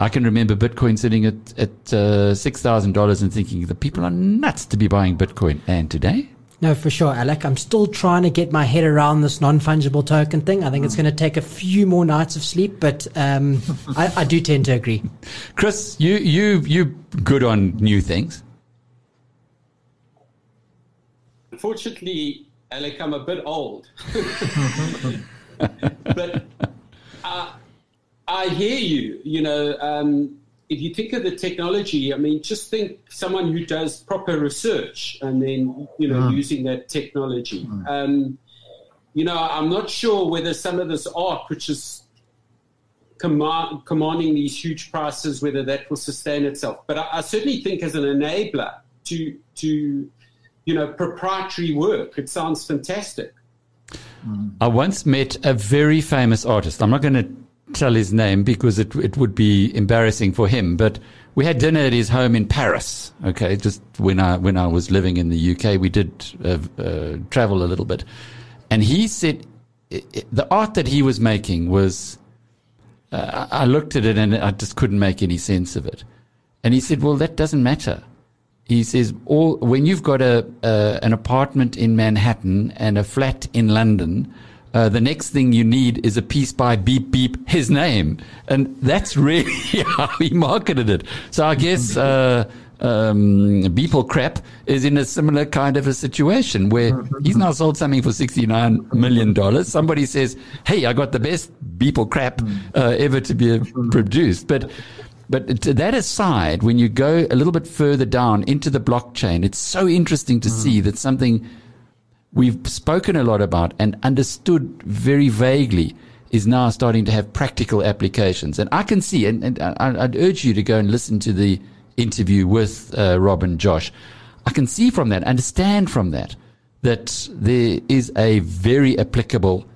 I can remember Bitcoin sitting at, at uh, $6,000 and thinking the people are nuts to be buying Bitcoin. And today? No, for sure, Alec. I'm still trying to get my head around this non-fungible token thing. I think it's going to take a few more nights of sleep, but um, I, I do tend to agree. Chris, you you you good on new things? Unfortunately, Alec, I'm a bit old. but uh, I hear you. You know, um, if you think of the technology, I mean, just think someone who does proper research and then, you know, mm. using that technology. Mm. Um, you know, I'm not sure whether some of this art, which is command, commanding these huge prices, whether that will sustain itself. But I, I certainly think as an enabler to, to, you know, proprietary work, it sounds fantastic. I once met a very famous artist. I'm not going to tell his name because it it would be embarrassing for him. But we had dinner at his home in Paris. Okay, just when I when I was living in the UK, we did uh, uh, travel a little bit, and he said the art that he was making was. Uh, I looked at it and I just couldn't make any sense of it. And he said, "Well, that doesn't matter." He says, "All when you've got a an apartment in Manhattan and a flat in London." Uh, the next thing you need is a piece by Beep Beep, his name. And that's really how he marketed it. So I guess, uh, um, Beeple Crap is in a similar kind of a situation where he's now sold something for $69 million. Somebody says, Hey, I got the best Beeple Crap, uh, ever to be produced. But, but to that aside, when you go a little bit further down into the blockchain, it's so interesting to see that something we've spoken a lot about and understood very vaguely is now starting to have practical applications. And I can see, and, and I'd urge you to go and listen to the interview with uh, Rob and Josh. I can see from that, understand from that, that there is a very applicable,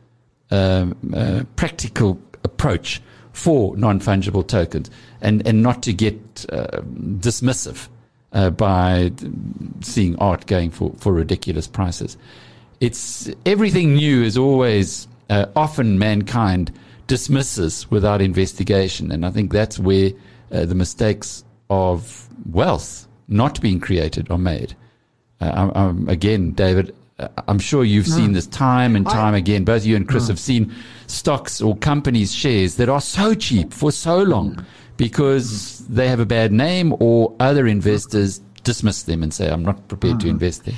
um, uh, practical approach for non fungible tokens and, and not to get uh, dismissive uh, by seeing art going for, for ridiculous prices. It's everything new is always uh, often mankind dismisses without investigation, and I think that's where uh, the mistakes of wealth not being created are made. Uh, I'm, I'm, again, David, I'm sure you've seen hmm. this time and time I, again. Both you and Chris mm. have seen stocks or companies' shares that are so cheap for so long because they have a bad name or other investors dismiss them and say, I'm not prepared mm. to hmm. invest there.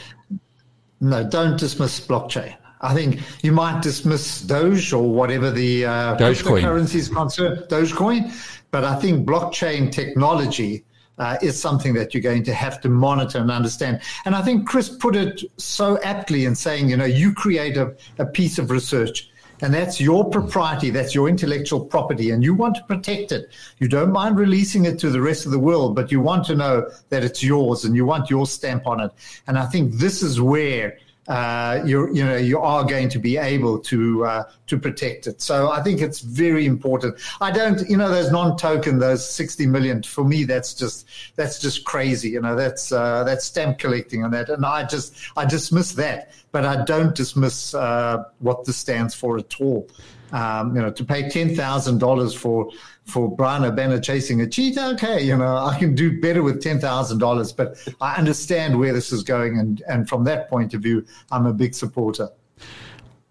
No, don't dismiss blockchain. I think you might dismiss Doge or whatever the uh, cryptocurrency is concerned, Dogecoin, but I think blockchain technology uh, is something that you're going to have to monitor and understand. And I think Chris put it so aptly in saying, you know, you create a, a piece of research and that's your propriety, that's your intellectual property, and you want to protect it. You don't mind releasing it to the rest of the world, but you want to know that it's yours and you want your stamp on it. And I think this is where uh, you you know you are going to be able to uh, to protect it. So I think it's very important. I don't you know those non-token those sixty million for me that's just that's just crazy. You know that's uh, that's stamp collecting and that, and I just I dismiss that, but I don't dismiss uh, what this stands for at all. Um, you know, to pay ten thousand dollars for for Bryan Habana chasing a cheetah, okay, you know, I can do better with ten thousand dollars. But I understand where this is going, and and from that point of view, I'm a big supporter.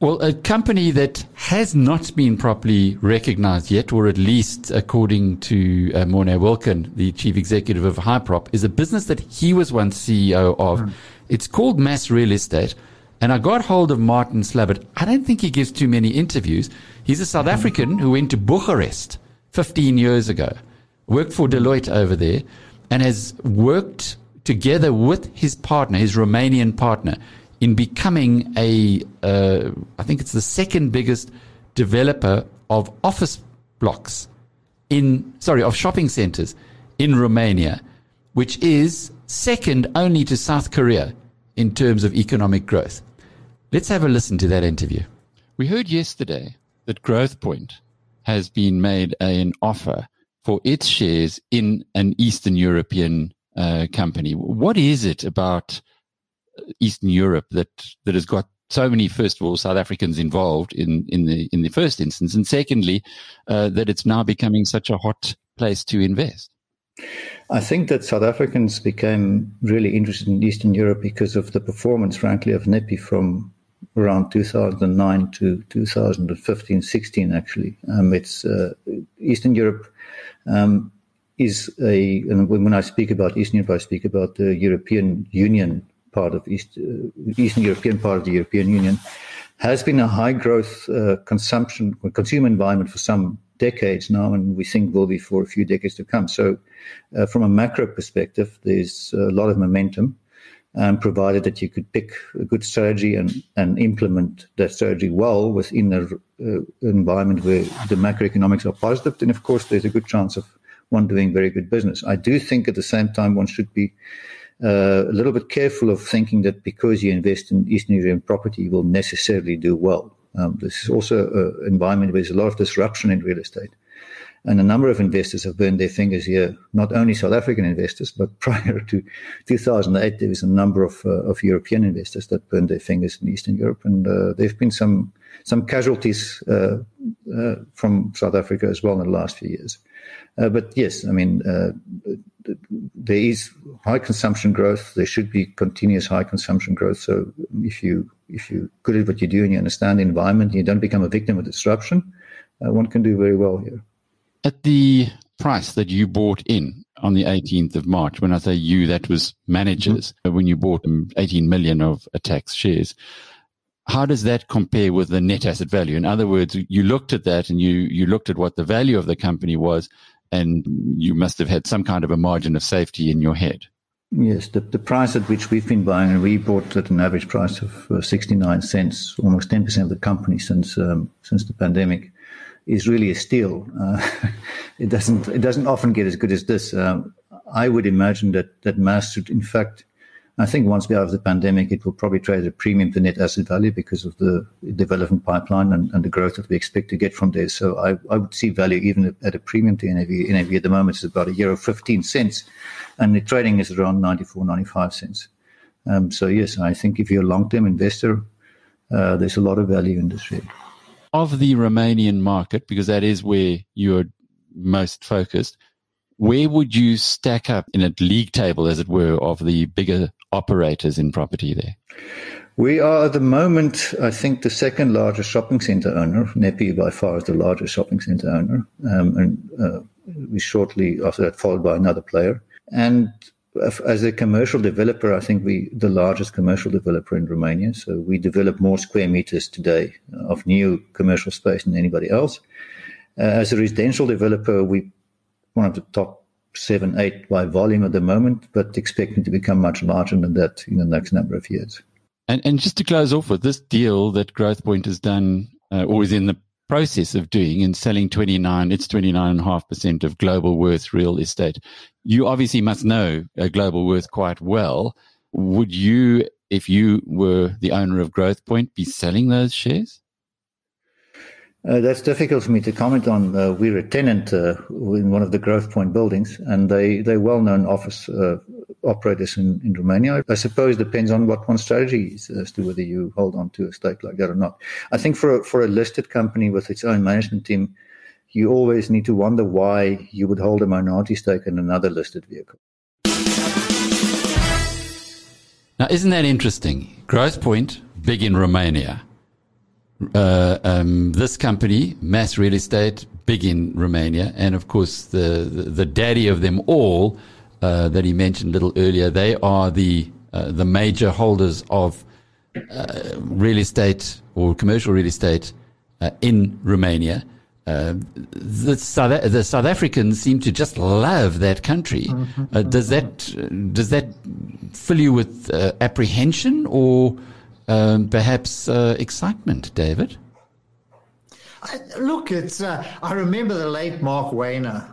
Well, a company that has not been properly recognized yet, or at least according to uh, Wilken, the chief executive of Hyprop, is a business that he was once CEO of. Mm. It's called MAS Real Estate. And I got hold of Martin Slabbert. I don't think he gives too many interviews. He's a South African who went to Bucharest 15 years ago, worked for Deloitte over there, and has worked together with his partner, his Romanian partner, in becoming a, uh, I think it's the second biggest developer of office blocks in, sorry, of shopping centers in Romania, which is second only to South Korea in terms of economic growth. Let's have a listen to that interview. We heard yesterday that Growthpoint has been made an offer for its shares in an Eastern European uh, company. What is it about Eastern Europe that that has got so many, first of all, South Africans involved in in the in the first instance, and secondly, uh, that it's now becoming such a hot place to invest? I think that South Africans became really interested in Eastern Europe because of the performance, frankly, of NEPI from around 2009 to 2015, 16, actually. Um, it's uh, Eastern Europe um, is a, and when I speak about Eastern Europe, I speak about the European Union part of East, uh, Eastern European part of the European Union, has been a high growth uh, consumption, consumer environment for some decades now, and we think will be for a few decades to come. So, uh, from a macro perspective, there's a lot of momentum, um, provided that you could pick a good strategy and, and implement that strategy well within an uh, environment where the macroeconomics are positive. Then, of course, there's a good chance of one doing very good business. I do think at the same time one should be uh, a little bit careful of thinking that because you invest in Eastern European property, you will necessarily do well. Um, this is also an environment where there's a lot of disruption in real estate. And a number of investors have burned their fingers here, not only South African investors, but prior to 2008, there was a number of, uh, of European investors that burned their fingers in Eastern Europe. And uh, there have been some, some casualties uh, uh, from South Africa as well in the last few years. Uh, but yes, I mean, uh, there is high consumption growth. There should be continuous high consumption growth. So if you if you're good at what you do and you understand the environment, and you don't become a victim of disruption, one can do very well here. At the price that you bought in on the 18th of March, when I say you, that was managers, mm-hmm. when you bought 18 million of Attacks shares. How does that compare with the net asset value? In other words, you looked at that and you, you looked at what the value of the company was and you must have had some kind of a margin of safety in your head. Yes, the, the price at which we've been buying, and we bought at an average price of uh, 69 cents, almost 10% of the company since um, since the pandemic, is really a steal. Uh, it doesn't it doesn't often get as good as this. Um, I would imagine that that MAS should, in fact, I think once we're out of the pandemic, it will probably trade at a premium to net asset value because of the development pipeline and, and the growth that we expect to get from there. So I, I would see value even at a premium to NAV. NAV at the moment is about a euro 15 cents, and the trading is around 94, 95 cents. Um, so yes, I think if you're a long-term investor, uh, there's a lot of value in this share. Of the Romanian market, because that is where you're most focused, where would you stack up in a league table, as it were, of the bigger operators in property there? We are at the moment, I think, the second largest shopping center owner. NEPI by far is the largest shopping center owner. Um, and uh, we shortly after that followed by another player. And as a commercial developer, I think we the largest commercial developer in Romania. So we develop more square meters today of new commercial space than anybody else. Uh, as a residential developer, we one of the top seven, eight by volume at the moment, but expecting to become much larger than that in the next number of years. And, and just to close off with this deal that Growthpoint has done, uh, or is in the process of doing and selling 29, it's 29.5% of Globalworth real estate. You obviously must know uh, Globalworth quite well. Would you, if you were the owner of Growthpoint, be selling those shares? Uh, that's difficult for me to comment on. Uh, we're a tenant uh, in one of the Growthpoint buildings, and they, they're well known office uh, operators in, in Romania. I suppose it depends on what one's strategy is as to whether you hold on to a stake like that or not. I think for a, for a listed company with its own management team, you always need to wonder why you would hold a minority stake in another listed vehicle. Now, isn't that interesting? Growthpoint, big in Romania uh, um, this company, MAS Real Estate, big in Romania, and of course the the, the daddy of them all uh, that he mentioned a little earlier. They are the uh, the major holders of uh, real estate or commercial real estate uh, in Romania. Uh, the South the South Africans seem to just love that country. Mm-hmm. does that does that fill you with apprehension or? Um, perhaps uh, excitement, David? I, look, it's. Uh, I remember the late Marc Wainer,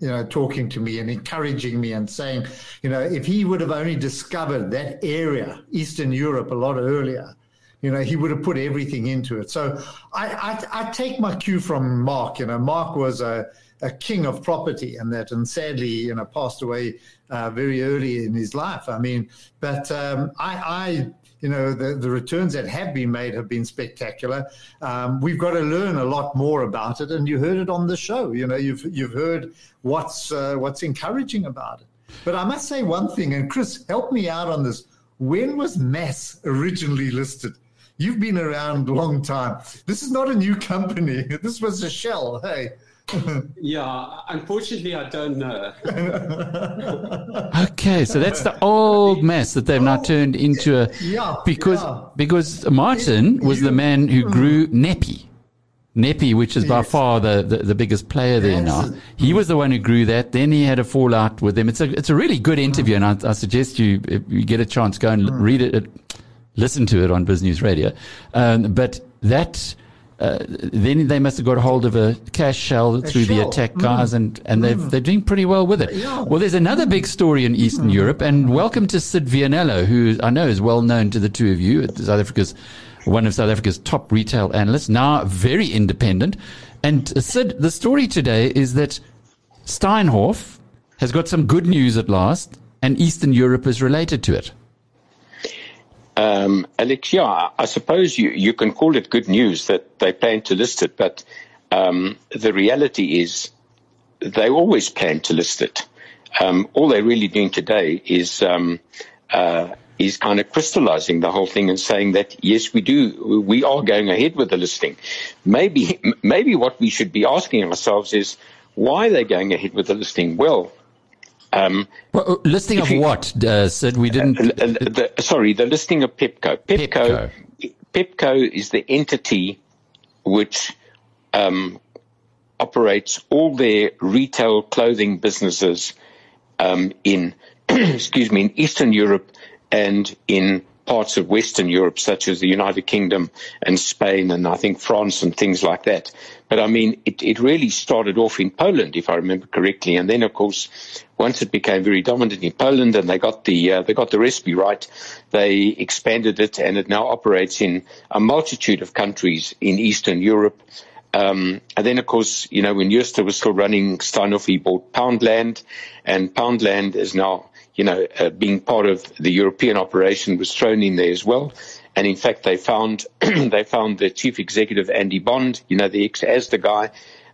you know, talking to me and encouraging me and saying, you know, if he would have only discovered that area, Eastern Europe, a lot earlier, you know, he would have put everything into it. So I, I, I take my cue from Mark. You know, Mark was a a king of property and that, and sadly, you know, passed away uh, very early in his life. I mean, but um, I, I you know, the, the returns that have been made have been spectacular. Um, we've got to learn a lot more about it, and you heard it on the show. You know, you've you've heard what's uh, what's encouraging about it. But I must say one thing, and Chris, help me out on this. When was MAS originally listed? You've been around a long time. This is not a new company. This was a shell. Hey. yeah, unfortunately, I don't know. okay, so that's the old mess that they've now turned into a. Yeah, because yeah. because Martin was the man who grew NEPI. NEPI, which is by Yes. far the, the, the biggest player there Yes. now. He was the one who grew that. Then he had a fallout with them. It's a it's a really good interview, and I, I suggest you if you get a chance, go and l- read it, it, listen to it on BizNews Radio. Um, but that. Uh, then they must have got a hold of a cash shell through the attack guys, and, and they've, they're doing pretty well with it. Yeah. Well, there's another big story in Eastern Europe, and welcome to Syd Vianello, who I know is well known to the two of you. South Africa's one of South Africa's top retail analysts, now very independent. And uh, Syd, the story today is that Steinhoff has got some good news at last, and Eastern Europe is related to it. Um, Alex, yeah, I- suppose you, you can call it good news that they plan to list it, but um, the reality is they always plan to list it. Um, all they're really doing today is um, uh, is kind of crystallizing the whole thing and saying that yes, we do, we are going ahead with the listing. Maybe maybe what we should be asking ourselves is why are they going ahead with the listing? Well. Um, Well, uh, listing of you- what, uh, Syd? We didn't. uh, the, sorry, the listing of Pepco. Pepco, Pepco is the entity which um, operates all their retail clothing businesses um, in, excuse me, in Eastern Europe and in parts of Western Europe, such as the United Kingdom and Spain and I think France and things like that. But I mean, it, it really started off in Poland, if I remember correctly, and then of course, once it became very dominant in Poland and they got the uh, they got the recipe right, they expanded it and it now operates in a multitude of countries in Eastern Europe. Um, and then, of course, you know, when Jooste was still running Steinhoff, bought Poundland, and Poundland is now, you know, uh, being part of the European operation was thrown in there as well. And in fact, they found they found the chief executive Andy Bond, you know, the ex ASDA guy.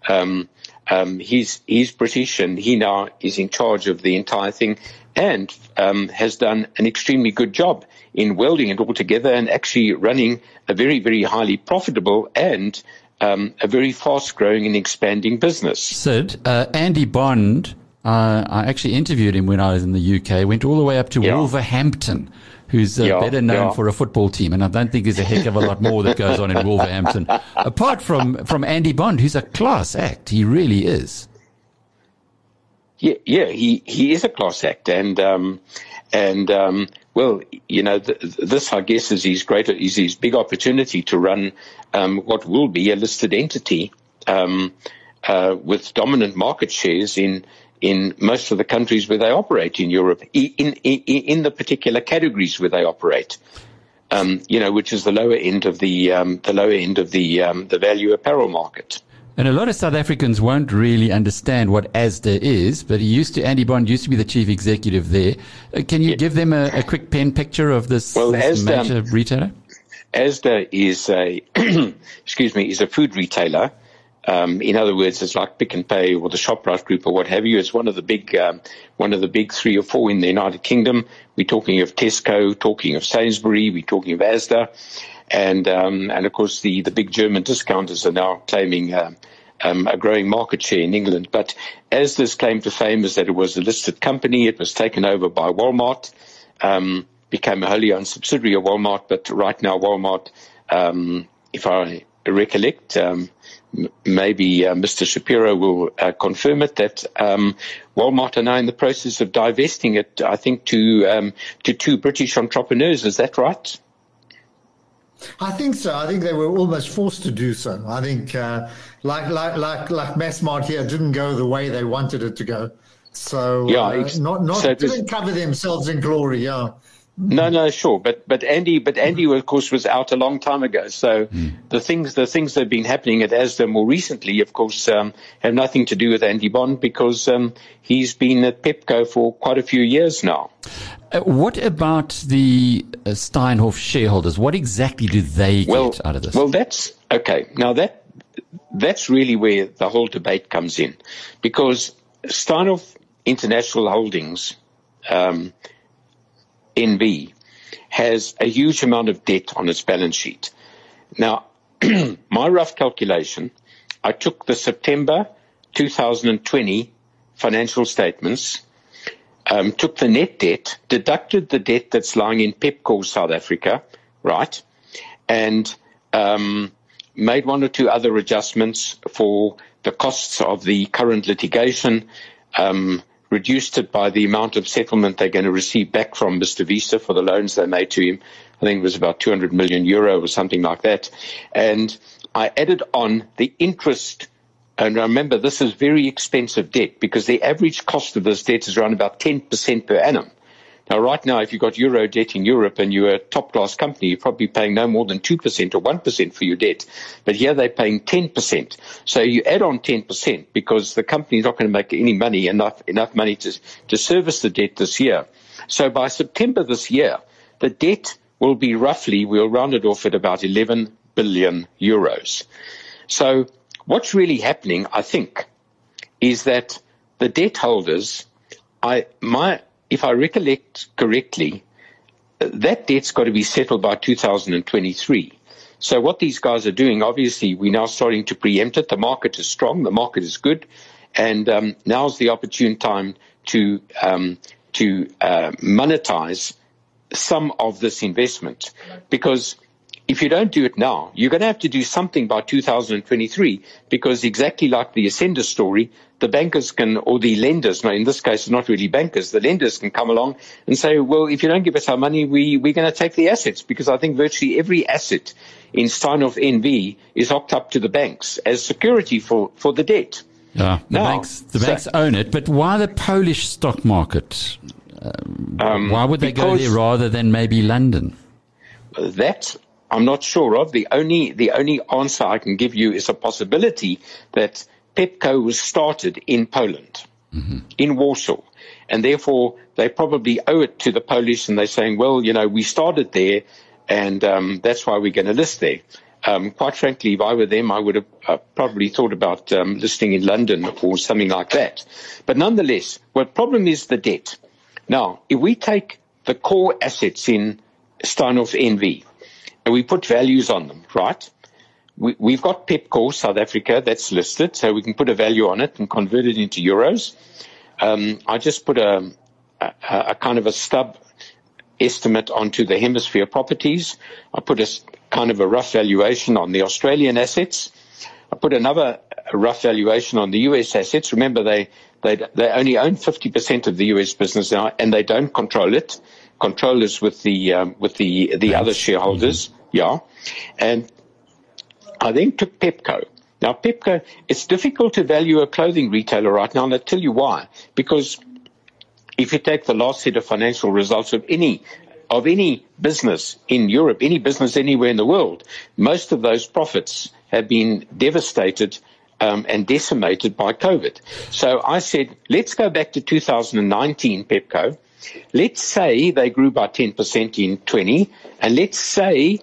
Um, um, he's he's British, and he now is in charge of the entire thing, and um, has done an extremely good job in welding it all together and actually running a very very highly profitable and um, a very fast growing and expanding business. Syd, uh, Andy Bond, uh, I actually interviewed him when I was in the UK, went all the way up to Yeah. Wolverhampton, who's uh, Yeah, better known yeah. for a football team. And I don't think there's a heck of a lot more that goes on in Wolverhampton, apart from, from Andy Bond, who's a class act. He really is. Yeah, yeah, he, he is a class act, and um, and um, well, you know, th- th- this I guess is his greater is his big opportunity to run um, what will be a listed entity um, uh, with dominant market shares in in most of the countries where they operate in Europe, in in, in the particular categories where they operate. Um, you know, which is the lower end of the um, the lower end of the um, the value apparel market. And a lot of South Africans won't really understand what ASDA is, but he used to, Andy Bond used to be the chief executive there. Uh, can you give them a, a quick pen picture of this, Well, this ASDA- major retailer? Asda is a excuse me is a food retailer. Um, in other words, it's like Pick n Pay or the Shoprite Group or what have you. It's one of the big um, one of the big three or four in the United Kingdom. We're talking of Tesco, talking of Sainsbury, we're talking of Asda, and um, and of course the the big German discounters are now claiming. Um, um, a growing market share in England, but Asda's claim to fame is that it was a listed company. It was taken over by Walmart, um, became a wholly owned subsidiary of Walmart, but right now Walmart, if I recollect, um, m- maybe uh, Mr. Shapiro will uh, confirm it that um, Walmart are now in the process of divesting it. I think to um, to two British entrepreneurs. Is that right? I think so. I think they were almost forced to do so. I think, uh, like like like like Massmart here didn't go the way they wanted it to go. So Yeah, uh, ex- not not so didn't cover themselves in glory. Yeah, No, no, sure, but but Andy, but Andy, of course, was out a long time ago. So the things, the things that have been happening at ASDA more recently, of course, um, have nothing to do with Andy Bond because um, he's been at Pepco for quite a few years now. Uh, what about the uh, Steinhoff shareholders? What exactly do they Well, get out of this? well, that's okay. Now that that's really where the whole debate comes in, because Steinhoff International Holdings. Um, NV has a huge amount of debt on its balance sheet. Now, my rough calculation, I took the September 2020 financial statements, um, took the net debt, deducted the debt that's lying in Pepco South Africa, right, and um, made one or two other adjustments for the costs of the current litigation. Um, reduced it by the amount of settlement they're going to receive back from Mr. Wiese for the loans they made to him. I think it was about 200 million euro or something like that. And I added on the interest. And remember, this is very expensive debt because the average cost of this debt is around about 10% per annum. Now, right now, if you've got euro debt in Europe and you're a top class company, you're probably paying no more than 2% or 1% for your debt. But here they're paying 10%. So you add on 10% because the company's not going to make any money, enough, enough money to, to service the debt this year. So by September this year, the debt will be roughly, we'll round it off at about 11 billion euros. So what's really happening, I think, is that the debt holders, I, my, if I recollect correctly, that debt's got to be settled by 2023. So what these guys are doing, obviously, we're now starting to preempt it. The market is strong, the market is good, and um, now's the opportune time to um, to uh, monetize some of this investment, because if you don't do it now, you're going to have to do something by 2023 because exactly like the Ascender story, the bankers can, or the lenders, no, in this case, not really bankers, the lenders can come along and say, well, if you don't give us our money, we, we're going to take the assets because I think virtually every asset in Steinhoff NV is hooked up to the banks as security for, for the debt. Yeah, the Now, banks, the so- banks own it, but why the Polish stock market? Um, why would they go there rather than maybe London? That I'm not sure of. The only the only answer I can give you is a possibility that Pepco was started in Poland, in Warsaw, and therefore they probably owe it to the Polish, and they're saying, well, you know, we started there, and um, that's why we're going to list there. Um, quite frankly, if I were them, I would have uh, probably thought about um, listing in London or something like that. But nonetheless, well, problem is the debt. Now, if we take the core assets in Steinhoff NV and we put values on them, right? We, we've got Pepco South Africa that's listed, so we can put a value on it and convert it into euros. Um, I just put a, a, a kind of a stub estimate onto the hemisphere properties. I put a kind of a rough valuation on the Australian assets. I put another rough valuation on the US assets. Remember, they, they, they only own 50% of the US business now and they don't control it. Control is with the, um, with the, the other shareholders. Yeah. And I then took Pepco. Now, Pepco, it's difficult to value a clothing retailer right now, and I'll tell you why. Because if you take the last set of financial results of any of any business in Europe, any business anywhere in the world, most of those profits have been devastated um, and decimated by COVID. So I said, let's go back to 2019, Pepco. Let's say they grew by 10% in 20, and let's say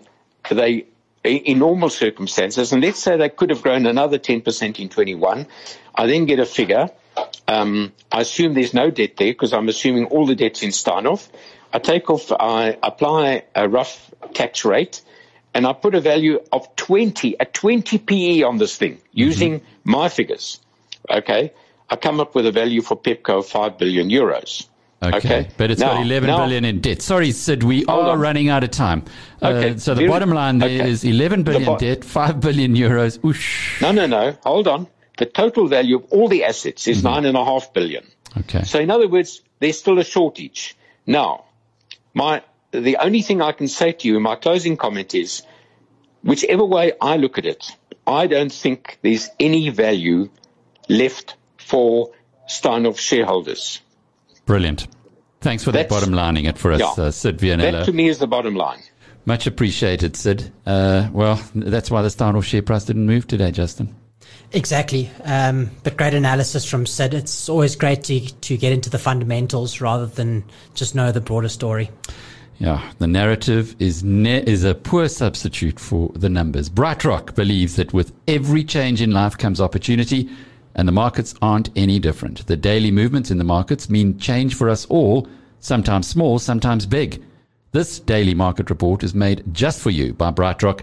they in normal circumstances, and let's say they could have grown another 10% in 21. I then get a figure. Um, I assume there's no debt there because I'm assuming all the debt's in Steinhoff. I take off, I apply a rough tax rate, and I put a value of 20, a 20 PE on this thing using my figures. Okay. I come up with a value for Pepco of 5 billion euros. Okay, Okay. but it's Now- got eleven billion now- in debt. Sorry, Syd, we Hold are on. running out of time. Okay, Uh, so the very- bottom line there is okay. eleven billion bo- debt, five billion euros. Oosh. No, no, no. Hold on. The total value of all the assets is nine and a half billion. Okay. So in other words, there's still a shortage. Now, my, the only thing I can say to you in my closing comment is, whichever way I look at it, I don't think there's any value left for Steinhoff shareholders. Brilliant. Thanks for that bottom lining it for us, Yeah. uh, Syd That to me is the bottom line. Much appreciated, Syd. Uh, well, that's why the Steinhoff share price didn't move today, Justin. Exactly. Um, but great analysis from Syd. It's always great to, to get into the fundamentals rather than just know the broader story. Yeah, the narrative is ne- is a poor substitute for the numbers. BrightRock believes that with every change in life comes opportunity, and the markets aren't any different. The daily movements in the markets mean change for us all, sometimes small, sometimes big. This daily market report is made just for you by BrightRock,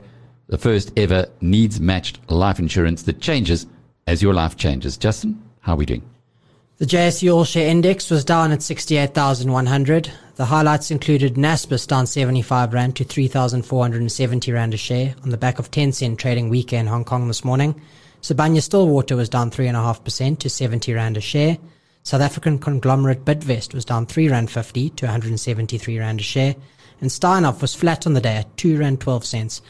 the first ever needs matched life insurance that changes as your life changes. Justin, how are we doing? The JSE All Share Index was down at 68,100. The highlights included Naspers down 75 Rand to 3,470 Rand a share on the back of Tencent trading weak in Hong Kong this morning. Sibanye Stillwater was down 3.5% to 70 Rand a share. South African conglomerate Bidvest was down 3 Rand 50 to 173 Rand a share. And Steinhoff was flat on the day at 2 Rand 12 cents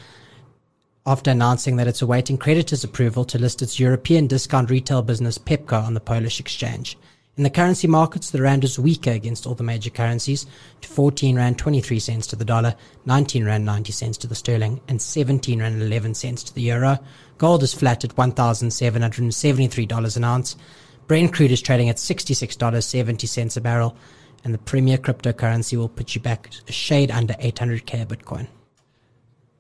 after announcing that it's awaiting creditors' approval to list its European discount retail business Pepco on the Polish exchange. In the currency markets, the rand is weaker against all the major currencies to 14 rand 23 cents to the dollar, 19 rand 90 cents to the sterling, and 17 rand 11 cents to the euro. Gold is flat at $1,773 an ounce. Brent crude is trading at $66.70 a barrel, and the premier cryptocurrency will put you back a shade under 800k a Bitcoin.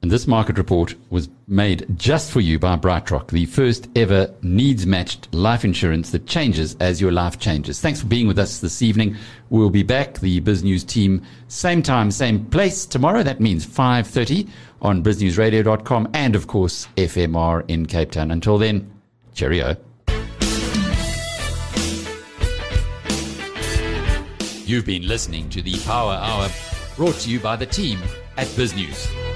And this market report was made just for you by BrightRock, the first ever needs matched life insurance that changes as your life changes. Thanks for being with us this evening. We'll be back, the BizNews team, same time, same place tomorrow. That means 5.30 on biznewsradio.com and, of course, FMR in Cape Town. Until then, cheerio. You've been listening to the Power Hour brought to you by the team at BizNews.